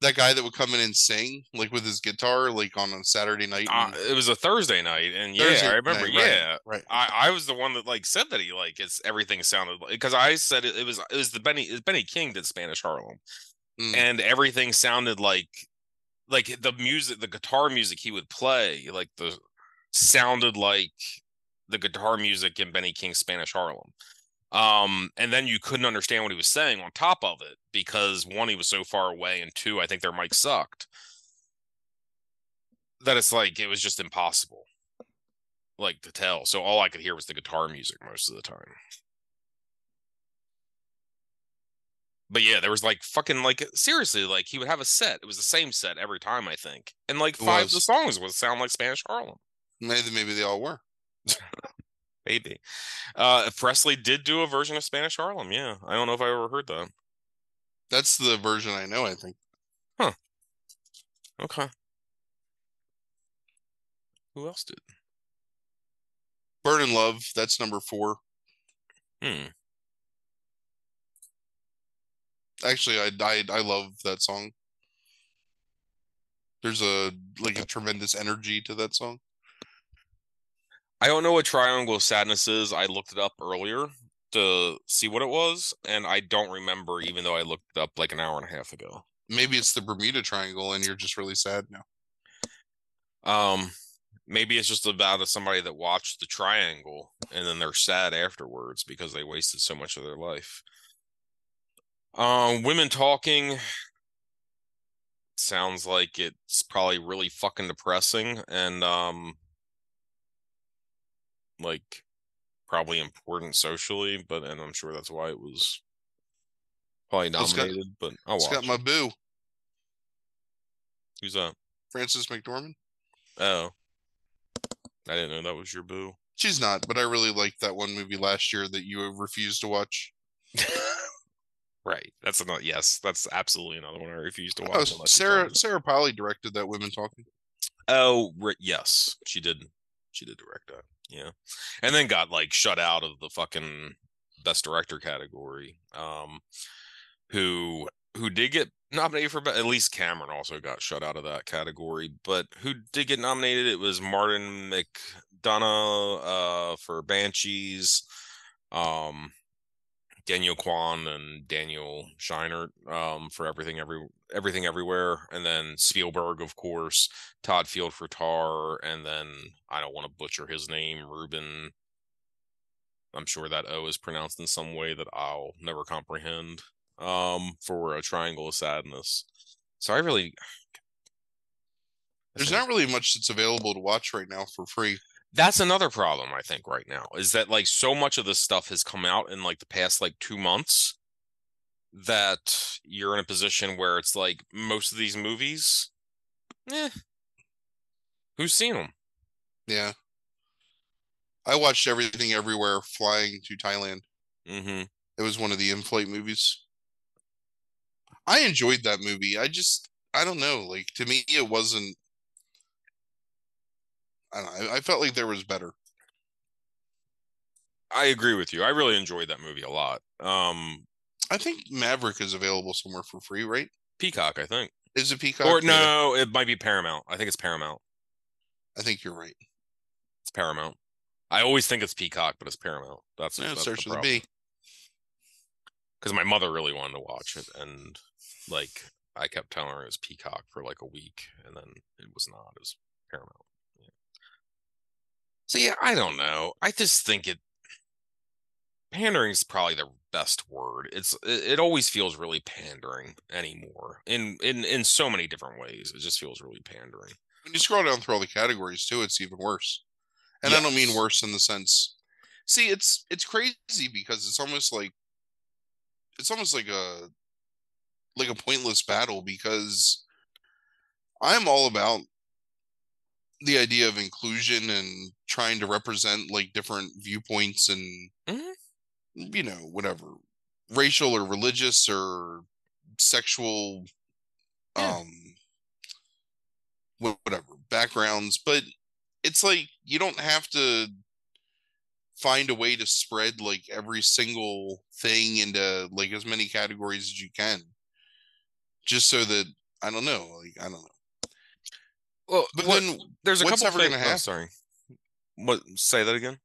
that guy that would come in and sing like with his guitar like on a Saturday night? Uh, it was a Thursday night, and yeah, Thursday I remember. night, right, yeah, right. I, I was the one that like said that he like it's everything sounded like because I said it, it was it was the Benny it was Benny King did Spanish Harlem, Mm. and everything sounded like like the music the guitar music he would play like the sounded like the guitar music in Benny King's Spanish Harlem. Um, and then you couldn't understand what he was saying on top of it because one, he was so far away, and two, I think their mic sucked. That it's like it was just impossible, like to tell. So all I could hear was the guitar music most of the time. But yeah, there was like fucking like seriously, like he would have a set. It was the same set every time, I think. And like five of the songs would sound like Spanish Harlem. Maybe maybe they all were. Maybe. Uh Presley did do a version of Spanish Harlem, yeah. I don't know if I ever heard that. That's the version I know. I think. Huh. Okay. Who else did? Burning Love. That's number four. Hmm. Actually, I I I love that song. There's a like a tremendous energy to that song. I don't know what Triangle of Sadness is. I looked it up earlier to see what it was, and I don't remember, even though I looked it up like an hour and a half ago. Maybe it's the Bermuda Triangle, and you're just really sad now. Um, maybe it's just about somebody that watched the Triangle and then they're sad afterwards because they wasted so much of their life. Um, women talking sounds like it's probably really fucking depressing and um like probably important socially, but and I'm sure that's why it was probably It's got- nominated. but I'll It's watch. got my boo, Who's that? Frances McDormand. Oh, I didn't know that was your boo. She's not, but I really liked that one movie last year that you refused to watch. right. That's another. Yes, that's absolutely another one I refuse to oh, watch. Oh, you tell Sarah. Sarah Polley directed that Women Talking. Oh, ri- yes, she did. She did direct that. Yeah, and then got like shut out of the fucking best director category. Um, who who did get nominated for at least Cameron also got shut out of that category, but who did get nominated? It was Martin McDonagh uh, for Banshees, um, Daniel Kwan and Daniel Scheinert um, for everything every everything everywhere, and then Spielberg, of course, Todd Field for Tar, and then I don't want to butcher his name, Ruben. I'm sure that O is pronounced in some way that I'll never comprehend um, for a Triangle of Sadness. So I really. There's not really much that's available to watch right now for free. That's another problem I think right now is that like so much of this stuff has come out in like the past like two months that you're in a position where it's like most of these movies, eh, who's seen them? Yeah. I watched everything everywhere flying to Thailand. Mm-hmm. It was one of the in-flight movies. I enjoyed that movie. I just I don't know, like to me it wasn't I don't know, I, felt like there was better. I agree with you. I really enjoyed that movie a lot. Um I think Maverick is available somewhere for free, right? Peacock, I think. Is it Peacock? Or no, it might be Paramount. I think it's Paramount. I think you're right. It's Paramount. I always think it's Peacock, but it's Paramount. That's, Yeah, that's search the problem. B. Because my mother really wanted to watch it, and like I kept telling her it was Peacock for like a week, and then it was not. It was Paramount. So yeah, I don't know. I just think it pandering is probably the best word. It's it, it always feels really pandering anymore in in in so many different ways. It just feels really pandering. When you scroll down through all the categories too, it's even worse. And I don't mean worse in the sense. See, it's it's crazy because it's almost like it's almost like a like a pointless battle because I'm all about the idea of inclusion and trying to represent like different viewpoints and Mhm. you know whatever racial or religious or sexual Yeah. um whatever backgrounds but it's like you don't have to find a way to spread like every single thing into like as many categories as you can just so that i don't know like i don't know Well, but what- then there's a what's couple ever things. gonna oh, happen? sorry. What? Say that again.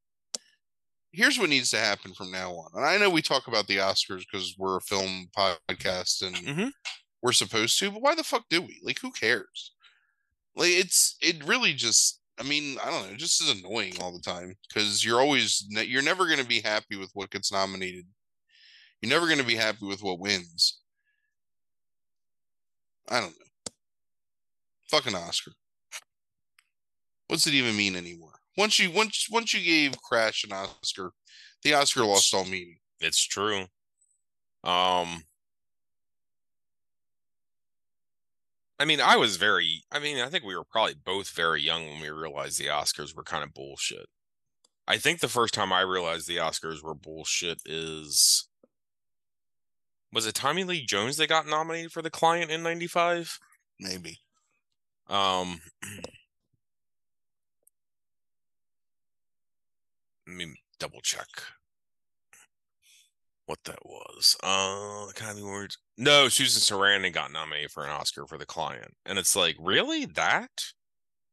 here's what needs to happen from now on and i know we talk about the oscars because we're a film podcast and Mhm. we're supposed to but why the fuck do we like who cares like it's it really just i mean i don't know it just is annoying all the time because you're always you're never going to be happy with what gets nominated you're never going to be happy with what wins i don't know fucking oscar what's it even mean anymore once you once once you gave crash an oscar the oscar lost all meaning It's true. Um. I mean, I was very. I mean, I think we were probably both very young when we realized the Oscars were kind of bullshit. I think the first time I realized the Oscars were bullshit is was it Tommy Lee Jones that got nominated for The Client in '95? maybe Um, let me double check what that was. Uh, Academy Awards. No, Susan Sarandon got nominated for an Oscar for The Client, and it's like, really that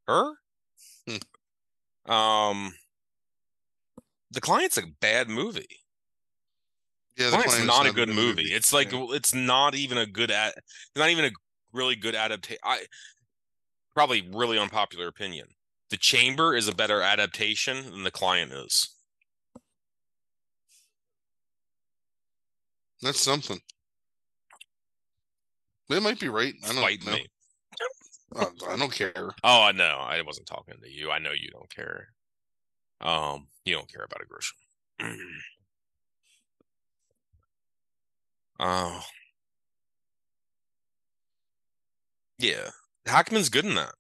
her? Um, The Client's a bad movie. yeah The Client's Client's not a a good good movie. It's like Yeah. it's not even a good at. It's not even a really good adaptation. I probably really unpopular opinion. The Chamber is a better adaptation than The Client is. That's something. It might be right. I don't Fight know. me. Uh, I don't care. Oh, I know. I wasn't talking to you. I know you don't care. Um, you don't care about a Grisham. Oh, yeah. Hackman's good in that.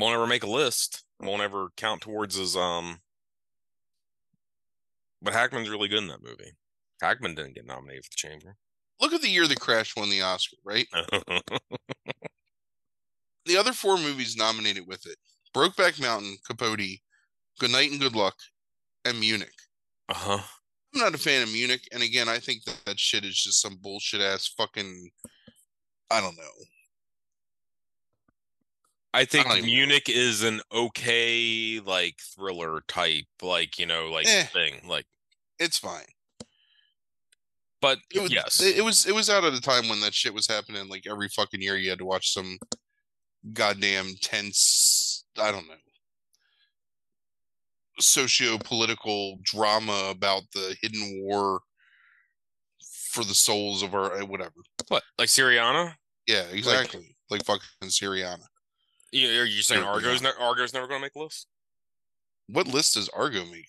Won't ever make a list. Won't ever count towards his um. But Hackman's really good in that movie. Hackman didn't get nominated for the Chamber. Look at the year that Crash won the Oscar, right? The other four movies nominated with it Brokeback Mountain, Capote, Good Night and Good Luck, and Munich. uh huh. I'm not a fan of Munich, and again, I think that that shit is just some bullshit ass fucking. I don't know. I think don't even know. Munich is an okay like thriller type, like you know, like Eh. thing. Like, It's fine. but It was, yes, it, was it was out at a time when that shit was happening. Like every fucking year, you had to watch some goddamn tense. I don't know. Socio-political drama about the hidden war for the souls of our uh, whatever. what like Syriana? Yeah, exactly. Like, fucking Syriana. You, are you saying Argo's ne- Argo's never going to make a list? What list does Argo make?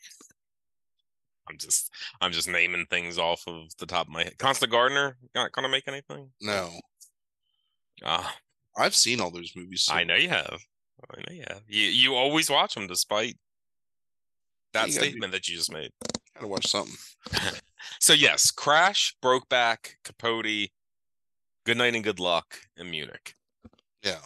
I'm just I'm just naming things off of the top of my head. Constant Gardener not going to make anything? No, Ah, I've seen all those movies. so- I know you have. I know you have. You you always watch them despite that You gotta be- statement that you just made. Gotta watch something. So yes, Crash, Brokeback, Capote, Good Night and Good Luck, and Munich. Yeah.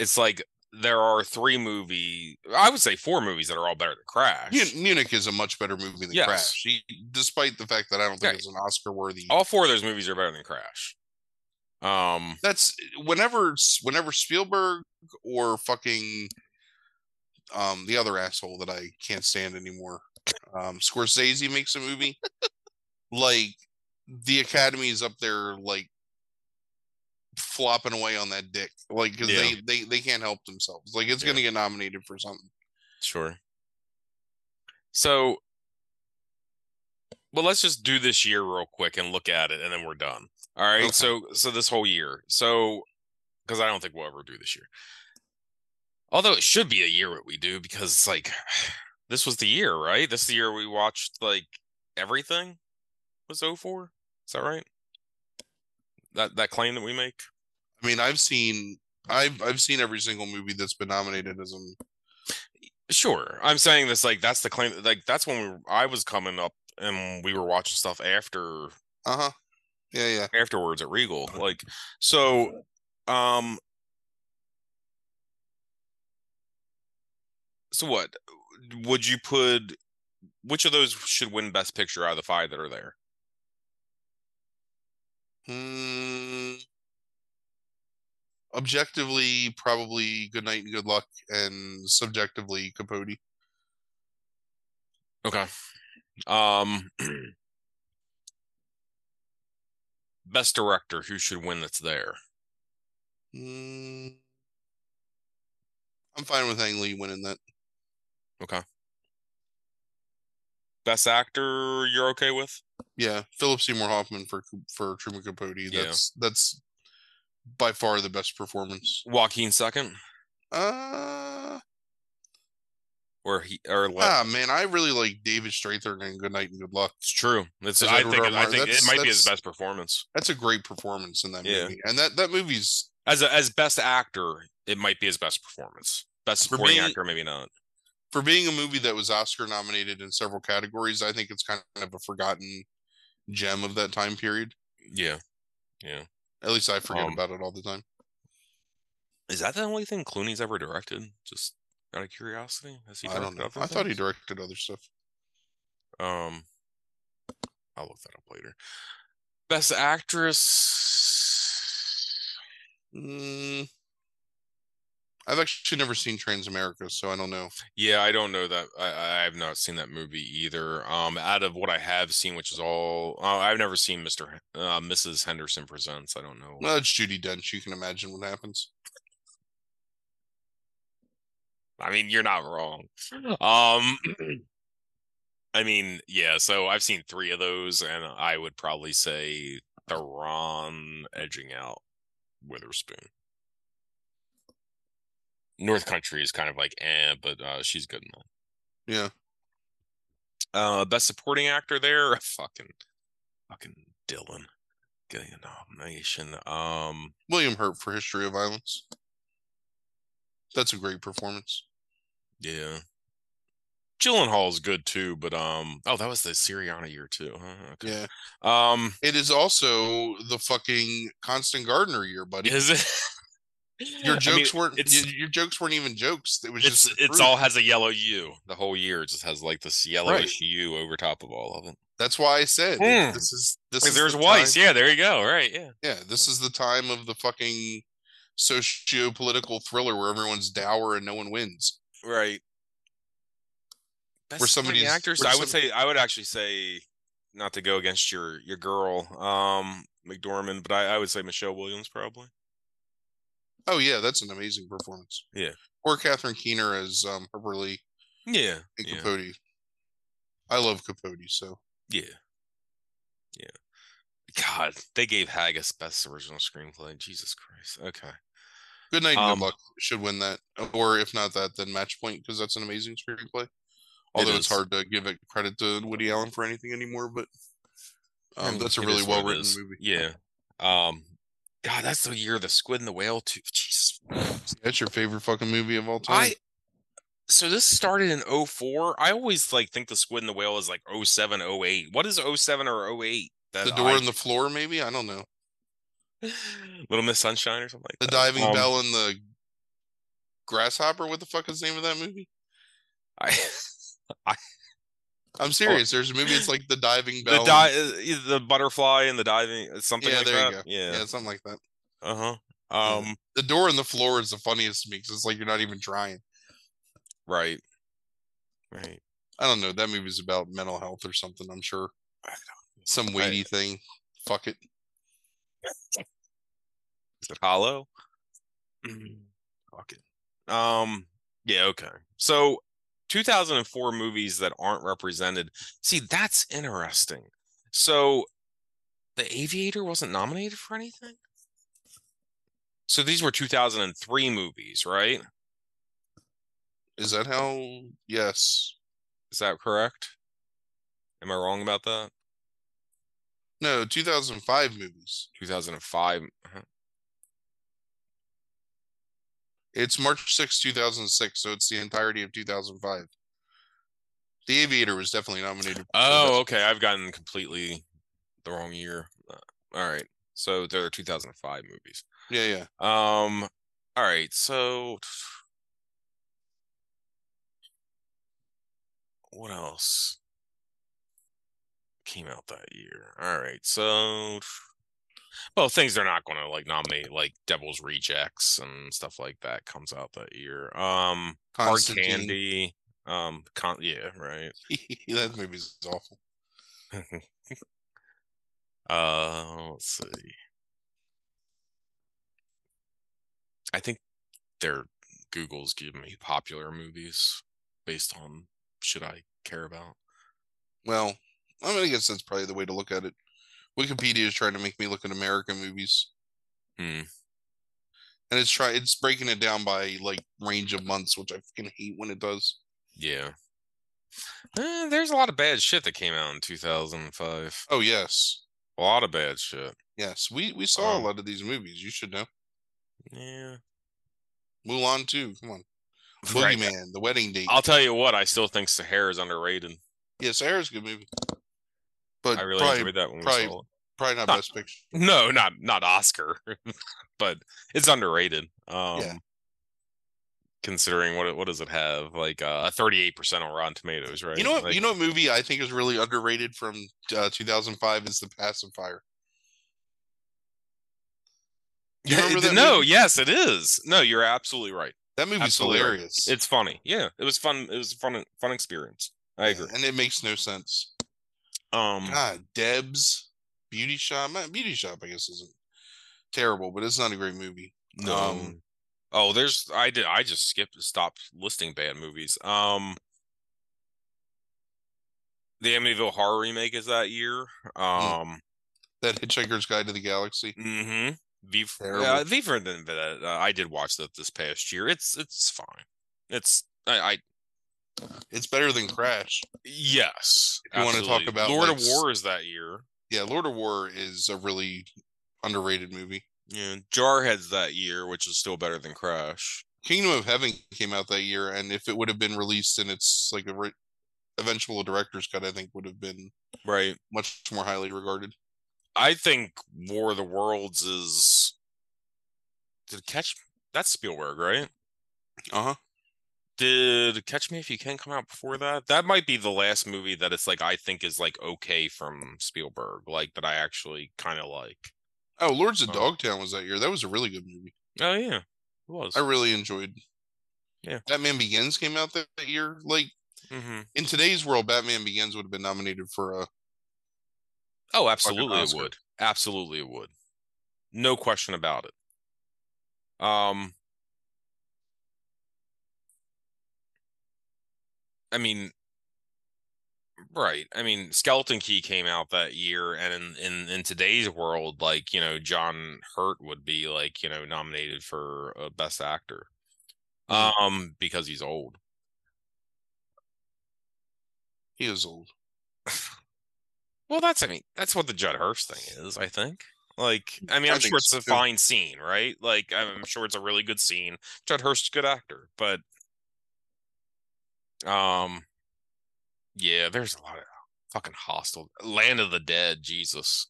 It's like there are three movie, I would say four movies that are all better than Crash. Mun- Munich is a much better movie than Yes. Crash, he, despite the fact that I don't think Right. it's an Oscar-worthy. all four of those movies are better than Crash. Um, That's whenever whenever Spielberg or fucking um the other asshole that I can't stand anymore, um Scorsese makes a movie, like the Academy is up there like flopping away on that dick, like because Yeah. they they they can't help themselves. Like it's Yeah. gonna get nominated for something. sure. So, well, let's just do this year real quick and look at it, and then we're done. All right. Okay. So, so this whole year. So, because I don't think we'll ever do this year. Although it should be a year what we do because it's like this was the year, right? This is the year we watched like everything was 04. Is that right? That that claim that we make? I mean, I've seen I've I've seen every single movie that's been nominated as an Sure. I'm saying this like that's the claim like that's when we, I was coming up and we were watching stuff after uh huh. Yeah, yeah. afterwards at Regal. Like so um so what would you put which of those should win best picture out of the five that are there? Hmm. Objectively, probably good night and good luck, and subjectively, Capote. Okay. Um best director who should win that's there? Hmm. I'm fine with Ang Lee winning that. Okay. Best actor you're okay with? Yeah, Philip Seymour Hoffman for for Truman Capote. That's that's by far the best performance. Joaquin second? Uh, Or he or le- ah, man, I really like David Strathairn in Good Night and Good Luck. It's true. It's I think it, I think it might be his best performance. That's a great performance in that Yeah. movie, and that that movie's As a, as best actor, it might be his best performance. Best supporting being- actor, maybe not. for being a movie that was Oscar nominated in several categories. I think it's kind of a forgotten gem of that time period. Yeah, yeah. At least I forget Um, about it all the time. Is that the only thing Clooney's ever directed? Just out of curiosity, has he I don't know. I thought he directed other stuff. Um, I'll look that up later. Best actress. Mm, I've actually never seen Transamerica, so I don't know. Yeah, I don't know that. I, I have not seen that movie either. Um, out of what I have seen, which is all, uh, I've never seen Mr. Uh, Mrs. Henderson Presents. I don't know. Well, it's Judi Dench. You can imagine what happens. I mean, you're not wrong. Um, I mean, yeah. So I've seen three of those, and I would probably say Theron edging out Witherspoon. North Country is kind of like eh, but uh, she's good enough. Yeah. Uh, best supporting actor there, fucking, fucking Dillon, getting a nomination. Um, William Hurt for History of Violence. That's a great performance. yeah. Gyllenhaal is good too, but um, oh, that was the Syriana year too. Huh? Okay. Yeah. Um, It is also the fucking Constant Gardener year, buddy. is it? Your I jokes mean, weren't your, jokes weren't even jokes. It was just it's all has a yellow U. The whole year it just has like this yellowish U over top of all of it. That's why I said Hmm. this is this Like, is there's the Weiss. time- Yeah, there you go. Right. Yeah. Yeah, this is the time of the fucking socio-political thriller where everyone's dour and no one wins. Right. Best Where somebody's- actors. where I would some- say I would actually say not to go against your your girl, um, McDormand, but I, I would say Michelle Williams probably. Oh yeah, that's an amazing performance. Yeah. Or Catherine Keener as um Harper Lee Yeah. and Yeah. Capote. I love Capote, so Yeah. Yeah. God, they gave Haggis best original screenplay. Jesus Christ. Okay. Good Night Um, Good Luck should win that. Or if not that, then Match Point because that's an amazing screenplay. Although it's hard to give it credit to Woody Allen for anything anymore, but um, that's a really it well written movie. Yeah. Um God, that's the year of the Squid and the Whale too. Jesus. That's your favorite fucking movie of all time. I so this started in 04. I always like think the Squid and the Whale is like 07, 08. What is 07 or 08? That the door I- and the floor, maybe? I don't know. Little Miss Sunshine or something like The that. diving Um, bell and the grasshopper. What the fuck is the name of that movie? I, I'm serious. There's a movie. It's like the diving the bell. di- uh, the butterfly and the diving uh, something Yeah, like there you that. go. Yeah. yeah, something like that. Uh-huh. Yeah. Um The door and the floor is the funniest to me because it's like you're not even trying. right. Right. I don't know. That movie's about mental health or something. I'm sure. Some weighty thing. Fuck it. Is it hollow? Mm, Fuck it. Um. Yeah. Okay. So, 2004 movies that aren't represented. See, that's interesting. So, The Aviator wasn't nominated for anything. So these were 2003 movies, right? Is that how? Yes. Is that correct? Am I wrong about that? No, 2005 movies. 2005. uh-huh. It's March 6, 2006, so it's the entirety of 2005. The Aviator was definitely nominated. Oh, okay. I've gotten completely the wrong year. Uh, all right. So they're 2005 movies. yeah, yeah. Um, all right, so what else came out that year? All right, so well, things they're not going to like nominate, like Devil's Rejects and stuff like that, comes out that year. Um, Hard. Candy. Um, con- yeah, right. that movie's awful. uh, let's see. I think they're Google's giving me popular movies based on should I care about. Well, I mean, I guess that's probably the way to look at it. Wikipedia is trying to make me look at American movies, Hmm. and it's try it's breaking it down by like range of months, which I fucking hate when it does. Yeah. Eh, there's a lot of bad shit that came out in 2005. Oh yes, A lot of bad shit. yes, we we saw Um, a lot of these movies. You should know. Yeah. Mulan too. Come on, Right. Boogeyman, The Wedding Date. I'll tell you what, I still think Sahara is underrated. Yeah, Sahara's a good movie, but I really probably enjoyed that when we probably- saw it. probably not Not- best picture. No, not not Oscar, but it's underrated. Um Yeah. considering what it, what does it have? Like uh, a 38% on Rotten Tomatoes, right? You know what? Like, you know what movie I think is really underrated from uh, 2005 is The Pacifier. You remember that no, movie? yes, it is. No, you're absolutely right. That movie's Absolutely right. hilarious. It's funny. Yeah, it was fun. It was a fun fun experience. I agree. and it makes no sense. Um, God, Debs, Beauty Shop. My- Beauty Shop, I guess, isn't terrible, but it's not a great movie. no. um, oh, there's I did I just skipped stopped listing bad movies. Um, the Amityville Horror remake is that year. Um, That Hitchhiker's Guide to the Galaxy. mm-hmm. V Terrible. uh, V for. Uh, I did watch that this past year. It's it's fine. It's I, I It's better than Crash. yes. If you wanna talk about, Lord like, of War is that year. Yeah, Lord of War is a really underrated movie. Yeah, Jarhead's that year, which is still better than Crash. Kingdom of Heaven came out that year, and if it would have been released in its like a re- eventual director's cut, I think would have been Right. much more highly regarded. I think War of the Worlds is. Did catch? That's Spielberg, right? Uh huh. Did Catch Me If You Can come out before that? That might be the last movie that it's like I think is like okay from Spielberg, like that I actually kind of like. Oh, Lords of Oh. Dogtown was that year. That was a really good movie. Oh yeah, it was. I really enjoyed. Yeah. Batman Begins came out that, that year. Like hmm in today's world, Batman Begins would have been nominated for a. Oh, absolutely, it would. Absolutely, it would. No question about it. Um, I mean, right. I mean, Skeleton Key came out that year, and in in in today's world, like you know, John Hurt would be like you know nominated for a Best Actor, Mm. um, because he's old. He is old. Well, that's I mean, that's what the Judd Hirsch thing is, I think. Like, I mean, I'm sure it's so, a fine scene, right? Like, I'm sure it's a really good scene. Judd Hirsch's a good actor, but um yeah, there's a lot of fucking hostile Land of the Dead, Jesus.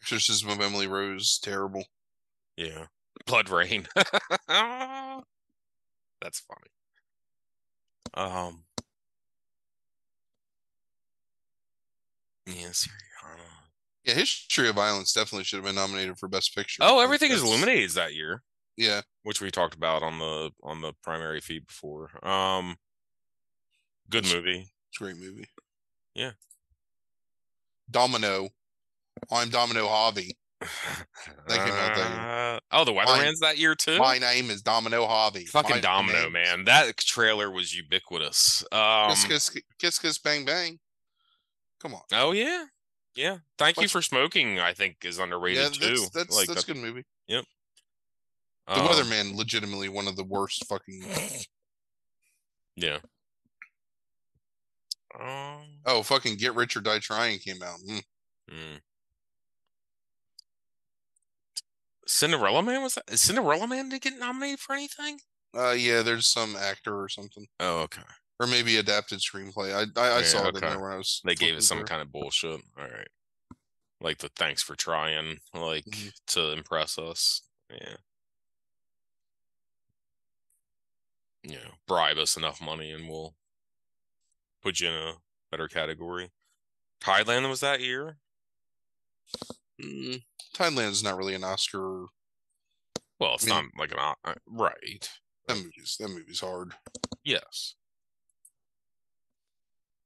Exorcism of Emily Rose, terrible. Yeah. BloodRayne. That's funny. Um Yeah, Syriana. Yeah, History of Violence definitely should have been nominated for Best Picture. Oh, everything is illuminated that year. Yeah, which we talked about on the on the primary feed before. Um good movie. it's a great movie. Yeah. Domino. I'm Domino Harvey. That came out that year. Uh, oh, the Weatherman's that year too. My name is Domino Harvey. Fucking My Domino, name- man. That trailer was ubiquitous. Um Kiss, kiss, kiss, kiss, bang, bang. Come on. Oh yeah. Yeah. Thank you for smoking, I think is underrated Yeah, too. that's that's like that's that- a good movie. Yep. The Weatherman, legitimately one of the worst fucking. Yeah. Um, Oh, fucking Get Rich or Die Trying came out. Mm. mm. Cinderella Man was that? Is Cinderella Man to get nominated for anything? Uh, yeah, there's some actor or something, Oh, okay. or maybe adapted screenplay. I I, I Yeah, saw it in okay. there when I was. They gave it some through. kind of bullshit. All right. Like the thanks for trying, like Mhm. to impress us. Yeah. You know, bribe us enough money and we'll put you in a better category. Thailand was that year? Mm, Thailand's not really an Oscar. Well, it's I mean- not like an uh, right. That movie's that movie's hard. Yes.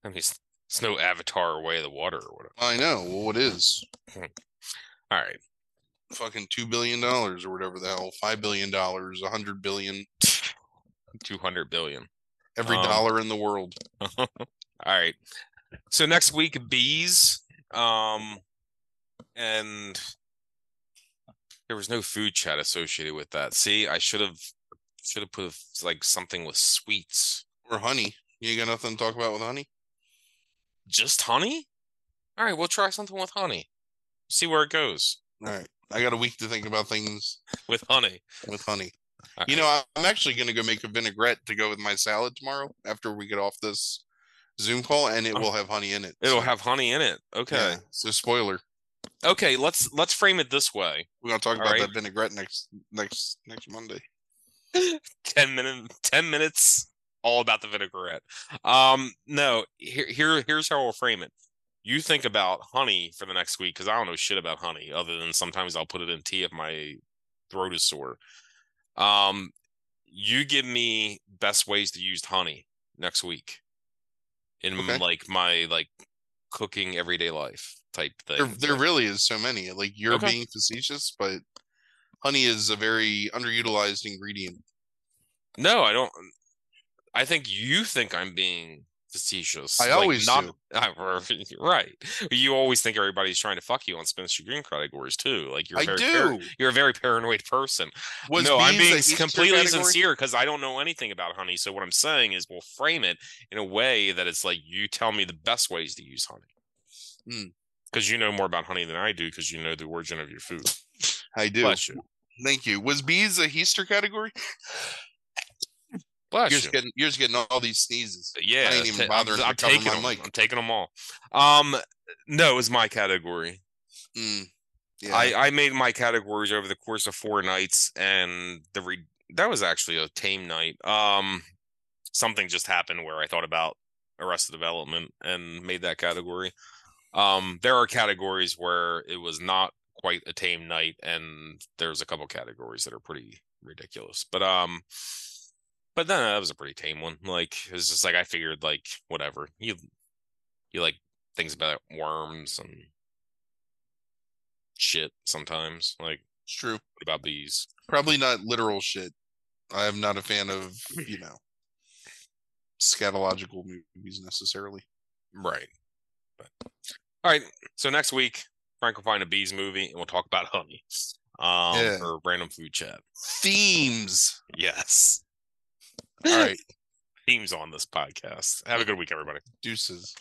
I mean, it's, it's no Avatar Way of the Water or whatever. I know. Well, what is All right. fucking two billion dollars or whatever the hell? Five billion dollars, a hundred billion, 200 billion. Every Um, dollar in the world. All right. So next week, bees. Um, and there was no food chat associated with that. See, I should have should have put like something with sweets. Or honey. You got nothing to talk about with honey? Just honey? All right, we'll try something with honey. See where it goes All right. I got a week to think about things with honey. with honey. All You know, I'm actually going to go make a vinaigrette to go with my salad tomorrow after we get off this Zoom call, and it Oh. will have honey in it. it'll so- have honey in it. Okay. Yeah, so spoiler. Okay, let's let's frame it this way. We're gonna talk All about right. that vinaigrette next next next Monday. 10 minute 10 minutes all about the vinaigrette um no here, here here's how we'll frame it you think about honey for the next week because i don't know shit about honey other than sometimes i'll put it in tea if my throat is sore um you give me best ways to use honey next week in Okay. like my like cooking everyday life type thing There, there really is so many. Like you're Okay. being facetious, but honey is a very underutilized ingredient. No, I don't. I think you think I'm being facetious. I Like, always not, do. right. You always think everybody's trying to fuck you on Spanish Green categories too. Like you're I very par- do. you're a very paranoid person. Was no, I'm being completely category? sincere because I don't know anything about honey. So what I'm saying is we'll frame it in a way that it's like you tell me the best ways to use honey. Hmm. Because you know more about honey than I do because you know the origin of your food. I do. Thank you. Was bees a Easter category? Bless You're you. just getting you're just getting all these sneezes. Yeah, I ain't even I'm- bothering to I'm, cover taking my them. mic. I'm taking them all. Um, no, was my category. Mm. Yeah. I I made my categories over the course of four nights, and the re- that was actually a tame night. Um, something just happened where I thought about Arrested Development and made that category. Um, there are categories where it was not quite a tame night, and there's a couple categories that are pretty ridiculous. But um, but then that was a pretty tame one. Like it's just like I figured, like whatever you you like things about worms and shit sometimes. Like it's true. about bees? Probably not literal shit. I am not a fan of, you know, scatological movies necessarily. Right. But all right. So next week, Frank will find a bees movie and we'll talk about honey. Um Yeah. for random food chat. Themes. Yes. All right. Themes on this podcast. Have a good week, everybody. Deuces.